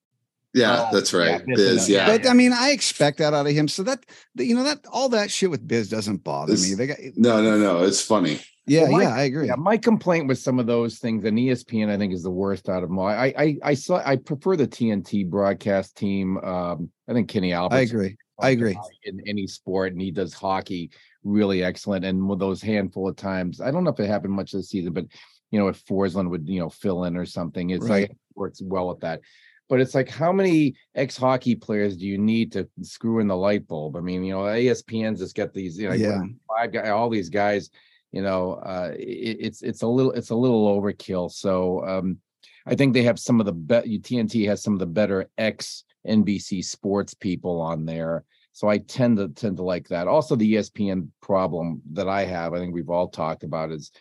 Yeah, oh, that's right. Yeah, Biz, yeah. But I mean, I expect that out of him. So that you know that all that shit with Biz doesn't bother this, me. They got no, no, no. It's funny. Yeah, well, my, yeah, I agree. Yeah, my complaint with some of those things, and ESPN, I think, is the worst out of them all. I, I, I saw, I prefer the TNT broadcast team. Um, I think Kenny Albert. I agree. I agree. In any sport, and he does hockey really excellent. And with those handful of times, I don't know if it happened much this season, but you know, if Forslund would you know fill in or something, it's right. like it works well with that. But it's like, how many ex hockey players do you need to screw in the light bulb? I mean, you know, ESPN's just got these, you know, yeah. five guys, all these guys. You know, uh, it, it's it's a little it's a little overkill. So um, I think they have some of the bet. TNT has some of the better ex NBC sports people on there. So I tend to tend to like that. Also, the ESPN problem that I have, I think we've all talked about, is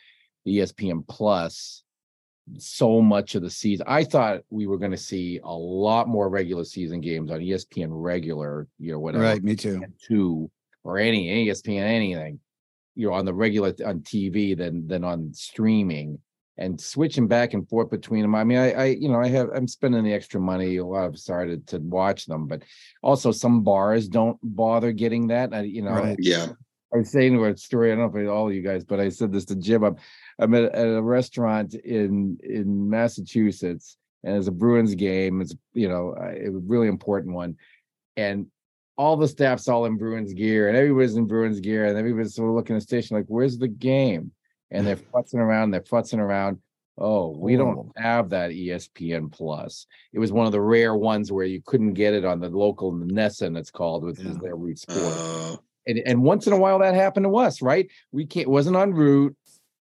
ESPN Plus. So much of the season, I thought we were going to see a lot more regular season games on ESPN regular, you know, whatever. Right, me too. Two or any ESPN anything, you know, on the regular on TV than than on streaming and switching back and forth between them. I mean, I, I, you know, I have, I'm spending the extra money. A lot of started to watch them, but also some bars don't bother getting that. I, you know, right. yeah. I was saying a story. I don't know if all of you guys, but I said this to Jim. I'm, I'm at, at a restaurant in in Massachusetts, and it's a Bruins game. It's you know, a really important one, and all the staff's all in Bruins gear, and everybody's in Bruins gear, and everybody's sort of looking at the station like, "Where's the game?" and they're futzing around, they're futzing around. Oh, we don't have that ESPN Plus. It was one of the rare ones where you couldn't get it on the local NESN, it's called, which yeah. is their root sport. Uh, and, and once in a while that happened to us, right? We can't it wasn't on root.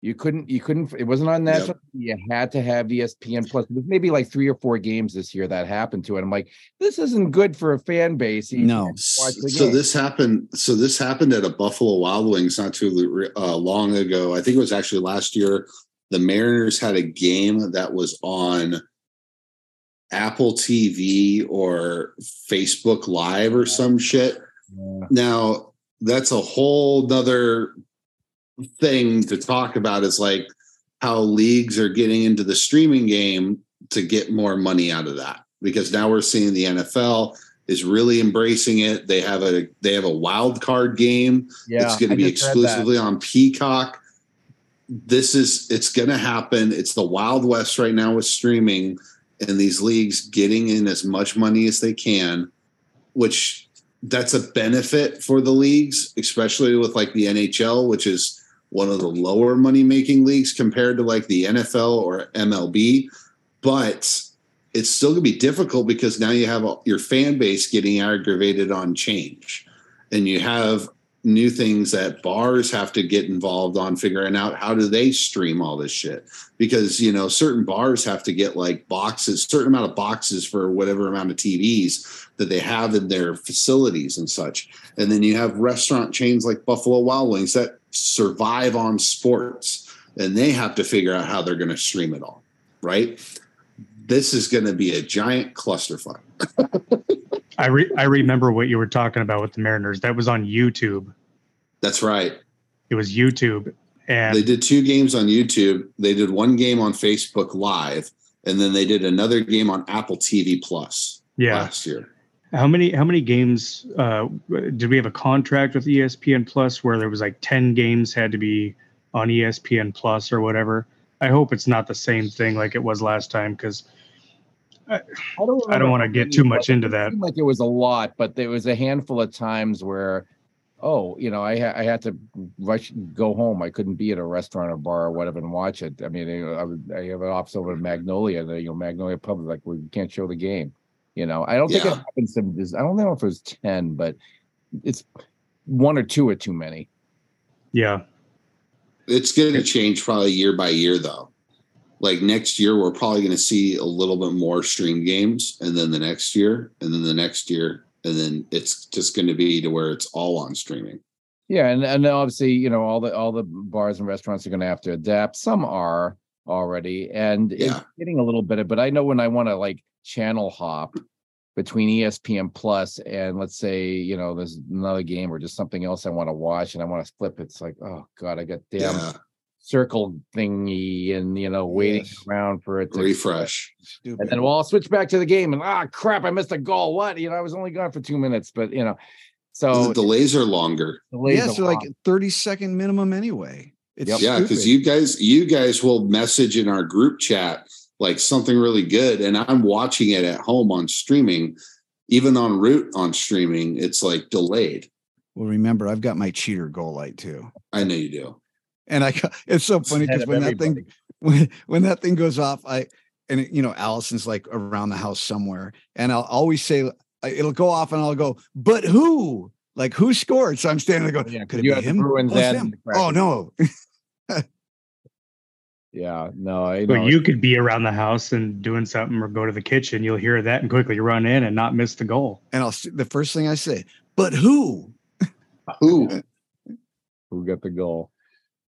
You couldn't, you couldn't, it wasn't on national. Yep. You had to have ESPN Plus. There's maybe like three or four games this year that happened to it. I'm like, this isn't good for a fan base. No. So this happened. So this happened at a Buffalo Wild Wings not too uh, long ago. I think it was actually last year. The Mariners had a game that was on Apple TV or Facebook Live or some shit. Yeah. Now that's a whole nother thing to talk about is like how leagues are getting into the streaming game to get more money out of that because now we're seeing the NFL is really embracing it. They have a they have a wild card game. Yeah, it's going to be exclusively on Peacock. This is it's going to happen. It's the Wild West right now with streaming and these leagues getting in as much money as they can, which that's a benefit for the leagues, especially with like the NHL, which is one of the lower money making leagues compared to like the NFL or MLB, but it's still going to be difficult because now you have your fan base getting aggravated on change. And you have new things that bars have to get involved on figuring out how do they stream all this shit. Because you know certain bars have to get like boxes certain amount of boxes for whatever amount of TVs that they have in their facilities and such. And then you have restaurant chains like Buffalo Wild Wings that survive on sports and they have to figure out how they're going to stream it all right? This is going to be a giant clusterfuck I re- I remember what you were talking about with the Mariners. That was on YouTube. That's right. It was YouTube, and they did two games on YouTube. They did one game on Facebook Live, and then they did another game on Apple TV Plus. Yeah. last year. How many how many games uh, did we have a contract with ESPN Plus where there was like ten games had to be on ESPN Plus or whatever? I hope it's not the same thing like it was last time because I don't, I don't want to get too much into that. It like it was a lot, but there was a handful of times where, oh, you know, I ha- I had to rush go home. I couldn't be at a restaurant or bar or whatever and watch it. I mean, I, I have an office over in Magnolia. The, you know, Magnolia Pub like we can't show the game. You know, I don't think it Yeah. happens. To, I don't know if it was ten, but it's one or two are too many. Yeah, It's going to change probably year by year, though. Like next year, we're probably going to see a little bit more stream games, and then the next year, and then the next year, and then it's just going to be to where it's all on streaming. Yeah, and and obviously, you know, all the all the bars and restaurants are going to have to adapt. Some are already, and it's Yeah. getting a little bit of. But I know when I want to like channel hop between ESPN Plus and let's say you know there's another game or just something else I want to watch and I want to flip. It's like, oh god, I got damn Yeah, circle thingy and you know waiting Yes. around for it to refresh. Stupid. and then well, I'll switch back to the game and ah crap, I missed a goal. What you know, I was only gone for two minutes, but you know, so the delays are longer. delays yeah, a so like 30 second minimum anyway. It's Yep. Yeah, because you guys, you guys will message in our group chat like something really good, and I'm watching it at home on streaming. Even on root on streaming, it's like delayed. Well, remember, I've got my cheater goal light too. I know you do. And I, it's so funny because when that everybody. thing, when, when that thing goes off, I, and it- you know, Allison's like around the house somewhere, and I'll always say, uh, it'll go off, and I'll go, but who? Like who scored? So I'm standing there going, Yeah, could it you be have him? Bruins Oh, it's him. oh no, Yeah, no, I know. but you could be around the house and doing something or go to the kitchen. You'll hear that and quickly run in and not miss the goal. and I'll s- the first thing I say, but who? Who? who got the goal.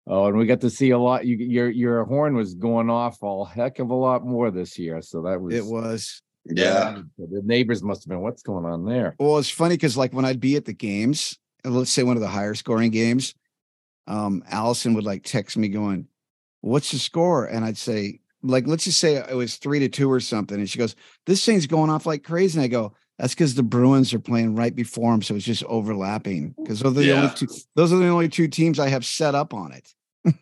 Oh, and we got to see a lot. You, your your horn was going off a heck of a lot more this year. So that was It was. Yeah. The neighbors must have been. What's going on there? Well, it's funny because like when I'd be at the games, let's say one of the higher scoring games, um, Allison would like text me going, "What's the score?" And I'd say, like, let's just say it was three to two or something, and she goes, "This thing's going off like crazy." And I go, "That's because the Bruins are playing right before them, so it's just overlapping." Because those are the Yeah. only two. Those are the only two teams I have set up on it.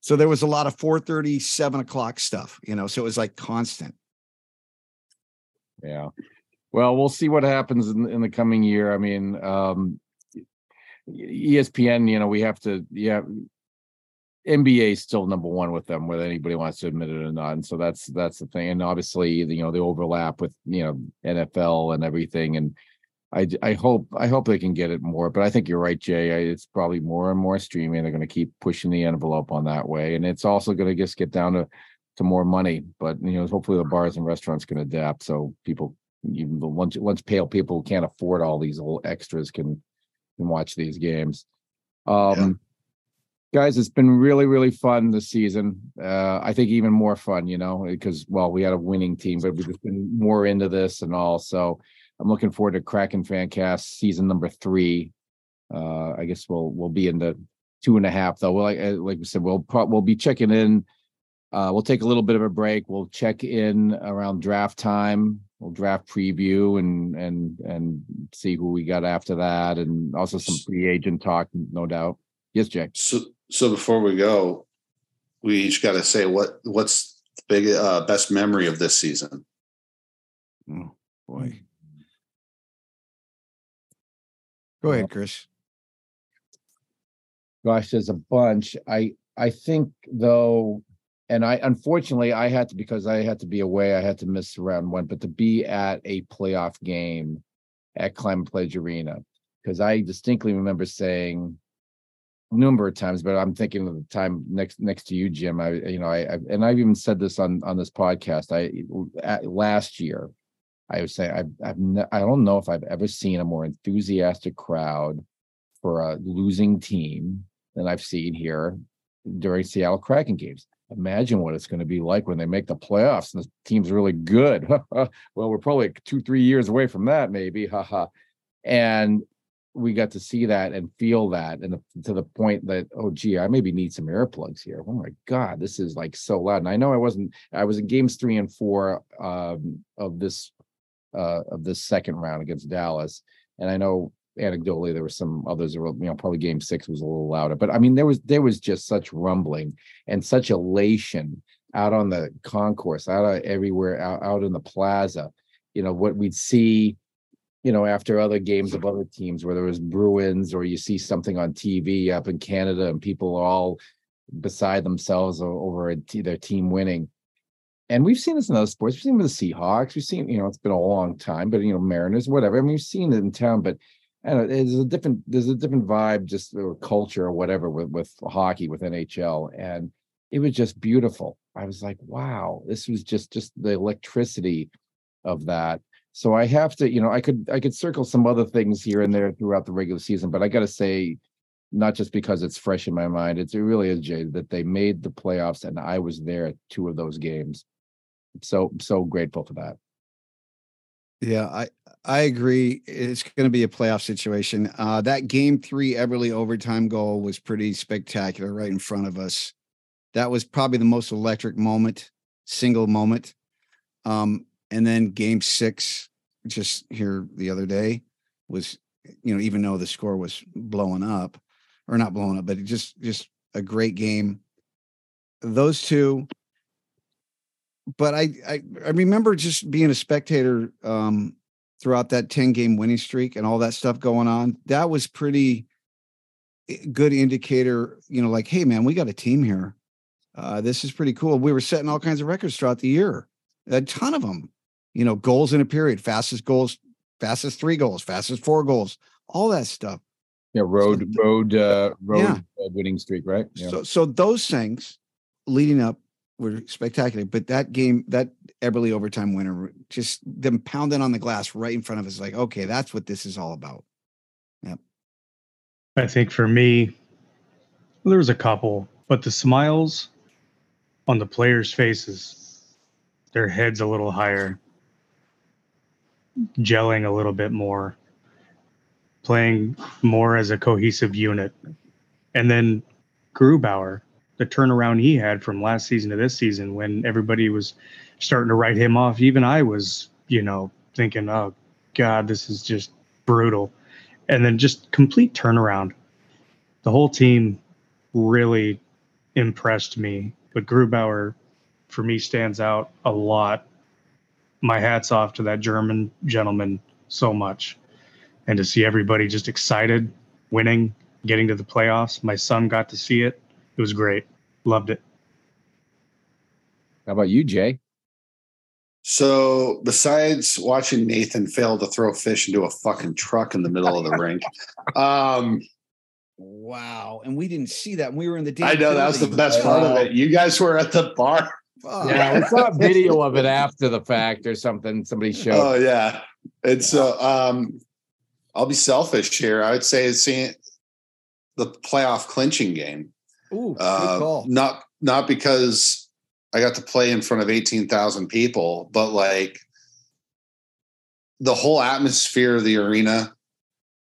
so there was a lot of 4:30, 7 o'clock stuff, you know. So it was like constant. Yeah. Well, we'll see what happens in, in the coming year. I mean, um, ESPN. You know, we have to. Yeah. NBA is still number one with them, whether anybody wants to admit it or not. And so that's that's the thing. And obviously, you know, the overlap with you know NFL and everything. And I I hope I hope they can get it more. But I think you're right, Jay. I, it's probably more and more streaming. They're going to keep pushing the envelope on that way, and it's also going to just get down to to more money. But you know, hopefully the bars and restaurants can adapt so people, even the lunch lunch pale people who can't afford all these little extras can can watch these games. Um guys, it's been really, really fun this season. Uh I think even more fun, you know, because well, we had a winning team, but we've just been more into this and all. So I'm looking forward to Kraken Fancast season number three. Uh I guess we'll we'll be in the two and a half though. Well, like, like we said, we'll pro- we'll be checking in uh, we'll take a little bit of a break. We'll check in around draft time. We'll draft preview and and and see who we got after that, and also some free agent talk, no doubt. Yes, Jack. So, so before we go, we each got to say what what's the big uh, best memory of this season. Oh boy. Go ahead, Chris. Gosh, there's a bunch. I I think though, and I unfortunately I had to because I had to be away. I had to miss round one, but to be at a playoff game at Climate Pledge Arena because I distinctly remember saying a number of times, but I'm thinking of the time next next to you, Jim. I you know I, I and I've even said this on on this podcast. I at, last year, I would say I've I've ne- I don't know if I've ever seen a more enthusiastic crowd for a losing team than I've seen here during Seattle Kraken games. Imagine what it's going to be like when they make the playoffs and the team's really good. well, we're probably two, three years away from that, maybe. Haha. and we got to see that and feel that, and to the point that, oh, gee, I maybe need some earplugs here. Oh my God, this is like so loud. And I know I wasn't. I was in games three and four um, of this uh, of this second round against Dallas. And I know anecdotally there were some others that were, you know, probably game six was a little louder. But I mean, there was there was just such rumbling and such elation out on the concourse, out everywhere, out, out in the plaza. You know, what we'd see, you know, after other games of other teams where there was Bruins or you see something on TV up in Canada and people are all beside themselves over their team winning and we've seen this in other sports. We've seen with the Seahawks. We've seen, you know, it's been a long time, but you know, Mariners, whatever. I mean, we've seen it in town, but know, there's a different there's a different vibe, just or culture or whatever with with hockey with NHL, and it was just beautiful. I was like, wow, this was just just the electricity of that. So I have to, you know, I could I could circle some other things here and there throughout the regular season, but I got to say, not just because it's fresh in my mind, it's it really is Jay that they made the playoffs and I was there at two of those games so so grateful for that. Yeah, I I agree. It's going to be a playoff situation. Uh, that game three Eberle overtime goal was pretty spectacular, right in front of us. That was probably the most electric moment, single moment. Um, and then game six, just here the other day, was you know even though the score was blowing up, or not blowing up, but just just a great game. Those two, but I, I, I remember just being a spectator um, throughout that 10 game winning streak and all that stuff going on. That was pretty eh, good indicator, you know, like, hey man, we got a team here. Uh, this is pretty cool. We were setting all kinds of records throughout the year, a ton of them. You know, goals in a period, fastest goals, fastest three goals, fastest four goals, all that stuff. Yeah, road, so, road, uh, road yeah. winning streak, right? Yeah. So, so those things leading up were spectacular. But that game, that Eberle overtime winner, just them pounding on the glass right in front of us, like, okay, that's what this is all about. Yep. I think for me, well, there was a couple, but the smiles on the players' faces, their heads a little higher, gelling a little bit more, playing more as a cohesive unit. And then Grubauer, the turnaround he had from last season to this season when everybody was starting to write him off. Even I was, you know, thinking, oh, God, this is just brutal. And then just complete turnaround. The whole team really impressed me. But Grubauer, for me, stands out a lot. My hat's off to that German gentleman so much. And to see everybody just excited, winning, getting to the playoffs. My son got to see it. It was great. Loved it. How about you, Jay? So, besides watching Nathan fail to throw fish into a fucking truck in the middle of the rink, um, wow! And we didn't see that. We were in the. I know that was the best part of it. You guys were at the bar. Oh. Yeah, we saw a video of it after the fact or something. Somebody showed. Oh yeah, and so um, I'll be selfish here. I would say seeing the playoff clinching game. Ooh, uh, not not because I got to play in front of eighteen thousand people, but like the whole atmosphere of the arena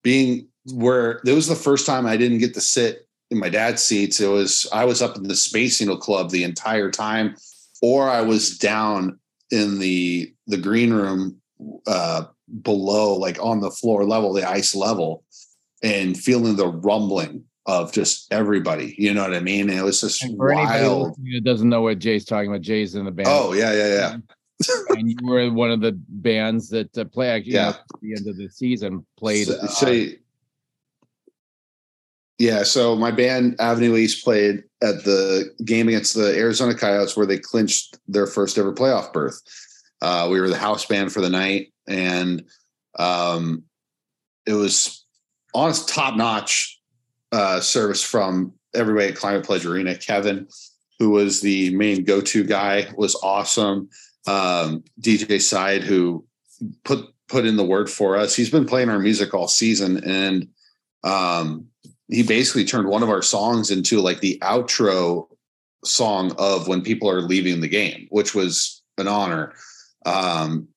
being where it was the first time I didn't get to sit in my dad's seats. It was I was up in the Space Needle Club the entire time, or I was down in the the green room uh, below, like on the floor level, the ice level, and feeling the rumbling of just everybody. You know what I mean? And it was just wild. That doesn't know what Jay's talking about. Jay's in the band. Oh yeah, yeah, yeah. and you were one of the bands that uh, play yeah. Know, at the end of the season played. So, uh, so, yeah, so my band Avenue East played at the game against the Arizona Coyotes where they clinched their first ever playoff berth. Uh, we were the house band for the night, and um, it was honest top notch uh, service from everybody at Climate Pledge Arena. Kevin, who was the main go-to guy, was awesome. Um, DJ Side, who put put in the word for us. He's been playing our music all season, and um, he basically turned one of our songs into like the outro song of when people are leaving the game, which was an honor. Um,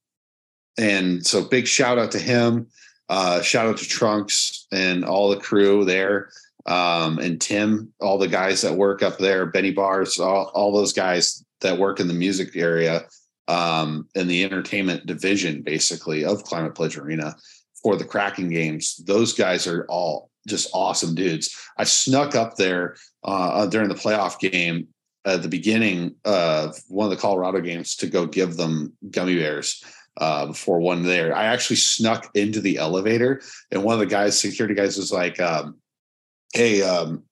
and so, big shout out to him. Uh, shout out to Trunks and all the crew there um, and Tim, all the guys that work up there, Benny Bars, all, all those guys that work in the music area. um, in the entertainment division, basically of Climate Pledge Arena for the Kraken games. Those guys are all just awesome dudes. I snuck up there uh, during the playoff game at the beginning of one of the Colorado games to go give them gummy bears uh, before one there. I actually snuck into the elevator, and one of the guys, security guys, was like, um, "Hey, um,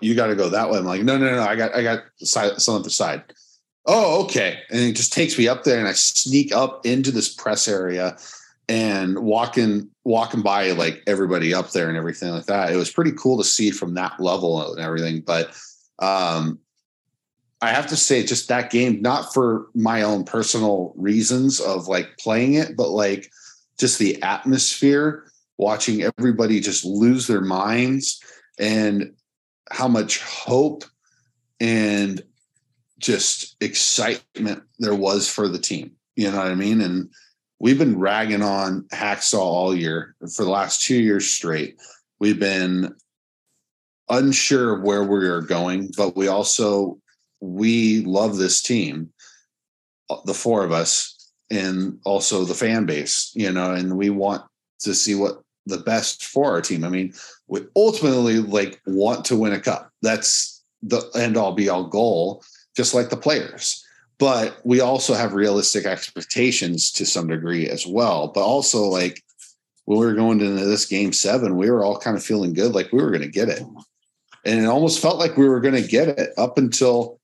you got to go that way." I'm like, "No, no, no, I got, I got some other side." Oh, okay. And it just takes me up there, and I sneak up into this press area and walking walking by like everybody up there and everything like that. It was pretty cool to see from that level and everything. But um, I have to say, just that game, not for my own personal reasons of like playing it, but like just the atmosphere, watching everybody just lose their minds and how much hope and just excitement there was for the team. You know what I mean? And we've been ragging on Hakstol all year for the last two years straight. We've been unsure of where we are going, but we also we love this team, the four of us, and also the fan base, you know, and we want to see what the best for our team. I mean, we ultimately like want to win a cup. That's the end all be all goal, just like the players. But we also have realistic expectations to some degree as well. But also, like when we were going into this game seven, we were all kind of feeling good, like we were going to get it. And it almost felt like we were going to get it up until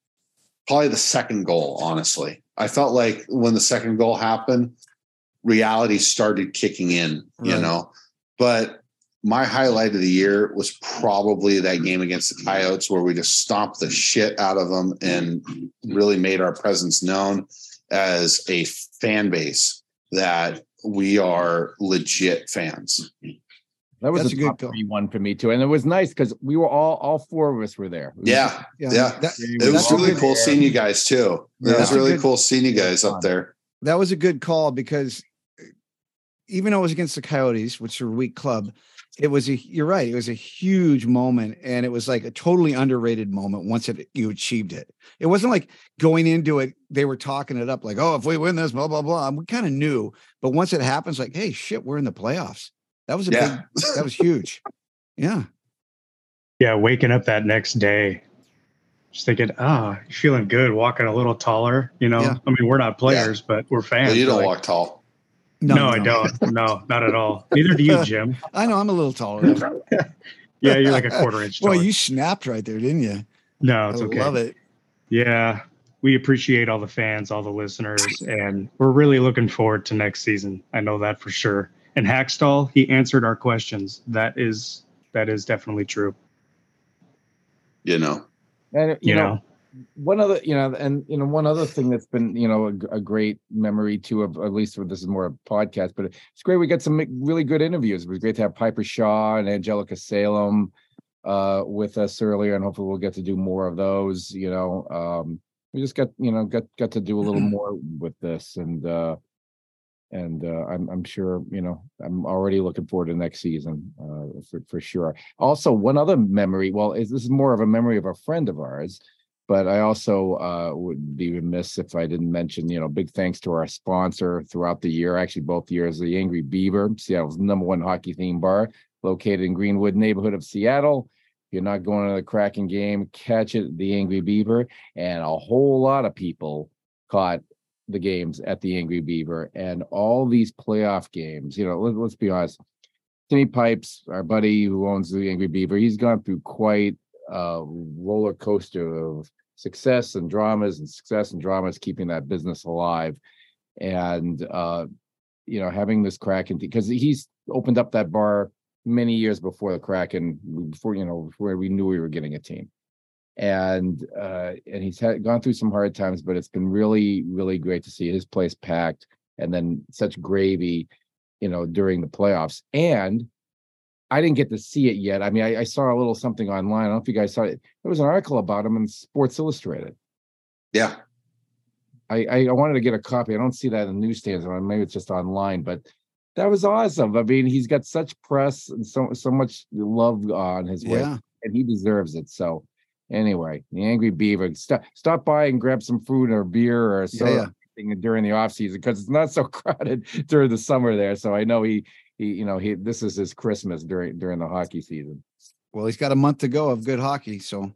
probably the second goal, honestly. I felt like when the second goal happened, reality started kicking in, you know. But my highlight of the year was probably that game against the Coyotes where we just stomped the shit out of them and really made our presence known as a fan base that we are legit fans. That was That's a, a good top three one for me too, and it was nice because we were all all four of us were there. It was Yeah, Yeah, yeah. that- It was That's really good- cool seeing you guys too. Yeah. It was really good- cool seeing you guys up there. that was a good call because even though it was against the Coyotes, which are a weak club, it was a you're right, it was a huge moment and it was like a totally underrated moment once it you achieved it. It wasn't like going into it, they were talking it up like, oh, if we win this, blah, blah, blah. And we kind of knew, but once it happens, like, hey, shit, we're in the playoffs. That was a Yeah. big that was huge. Yeah. Yeah, waking up that next day, just thinking, ah, you're feeling good, walking a little taller. You know, Yeah. I mean, we're not players, but we're fans. Well, you don't Like, walk tall. No, I don't. No, not at all. Neither do you, Jim. I know I'm a little taller. Yeah, you're like a quarter inch. Well, you snapped right there, didn't you? no, it's I okay. love it. Yeah, we appreciate all the fans, all the listeners, and we're really looking forward to next season. I know that for sure. And Hakstol, he answered our questions. That is that is definitely true. You know. And you, You know, know, one other, you know, and you know, one other thing that's been, you know, a great memory too of at least this is more a podcast, but it's great. We got some really good interviews. It was great to have Piper Shaw and Angelica Salem uh with us earlier, and hopefully we'll get to do more of those. You know, um, we just got, you know, got got to do a little more with this, and uh and uh, I'm I'm sure you know I'm already looking forward to next season uh, for for sure. Also, one other memory. Well, is this is more of a memory of a friend of ours, but I also uh, would be remiss if I didn't mention you know big thanks to our sponsor throughout the year. Actually, both years, the Angry Beaver, Seattle's number one hockey theme bar, located in Greenwood neighborhood of Seattle. If you're not going to the Kraken game, catch it, the Angry Beaver, and a whole lot of people caught the games at the Angry Beaver and all these playoff games. You know, let, let's be honest. Timmy Pipes, our buddy who owns the Angry Beaver, he's gone through quite a roller coaster of success and dramas and success and dramas, keeping that business alive. And uh, you know, having this Kraken because he's opened up that bar many years before the Kraken, before you know, before we knew we were getting a team and uh and he's had gone through some hard times but it's been really really great to see his place packed and then such gravy you know during the playoffs and i didn't get to see it yet i mean i, I saw a little something online i don't know if you guys saw it there was an article about him in sports illustrated Yeah. i i, I wanted to get a copy i don't see that in the newsstands maybe it's just online but that was awesome i mean he's got such press and so so much love on his way Yeah. and he deserves it. So anyway, the Angry Beaver, stop stop by and grab some food or beer or Yeah, yeah. during the off season because it's not so crowded during the summer there. So I know he he you know he this is his Christmas during during the hockey season. Well, he's got a month to go of good hockey, so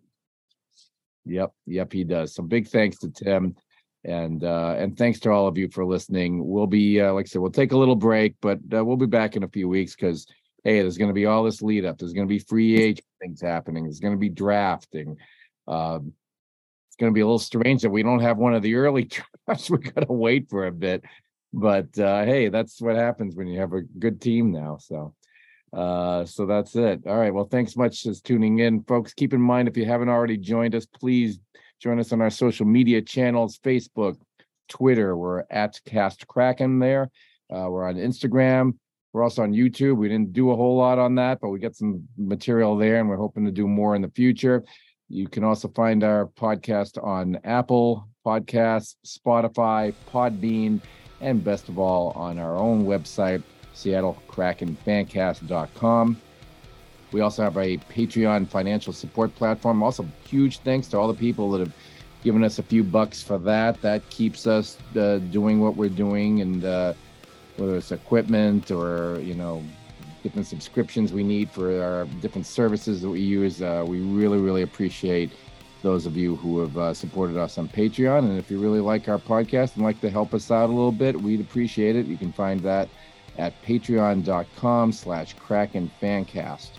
Yep, yep, he does. So big thanks to Tim, and uh, and thanks to all of you for listening. We'll be uh, like I said, we'll take a little break, but uh, we'll be back in a few weeks because hey, there's going to be all this lead up. There's going to be free agent things happening. There's going to be drafting. Um, it's going to be a little strange that we don't have one of the early drafts. We got to wait for a bit, but uh, hey, that's what happens when you have a good team now. So. Uh, so that's it. All right. Well, thanks much as tuning in, folks. Keep in mind if you haven't already joined us, please join us on our social media channels: Facebook, Twitter. We're at Cast Kraken there. Uh, we're on Instagram. We're also on YouTube. We didn't do a whole lot on that, but we got some material there, and we're hoping to do more in the future. You can also find our podcast on Apple Podcasts, Spotify, Podbean, and best of all, on our own website, SeattleKrakenFancast.com. We also have a Patreon financial support platform. Also, huge thanks to all the people that have given us a few bucks for that. That keeps us uh, doing what we're doing, and uh, whether it's equipment or you know different subscriptions we need for our different services that we use, uh, we really, really appreciate those of you who have uh, supported us on Patreon. And if you really like our podcast and like to help us out a little bit, we'd appreciate it. You can find that at patreon.com slash kraken fancast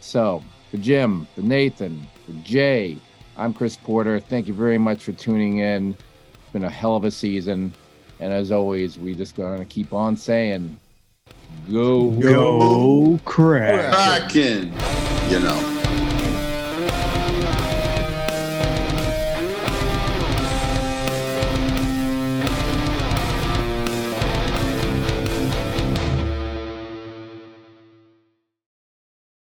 so for jim for nathan for jay i'm chris porter thank you very much for tuning in it's been a hell of a season and as always we just gonna keep on saying go Go crack. Kraken, you know.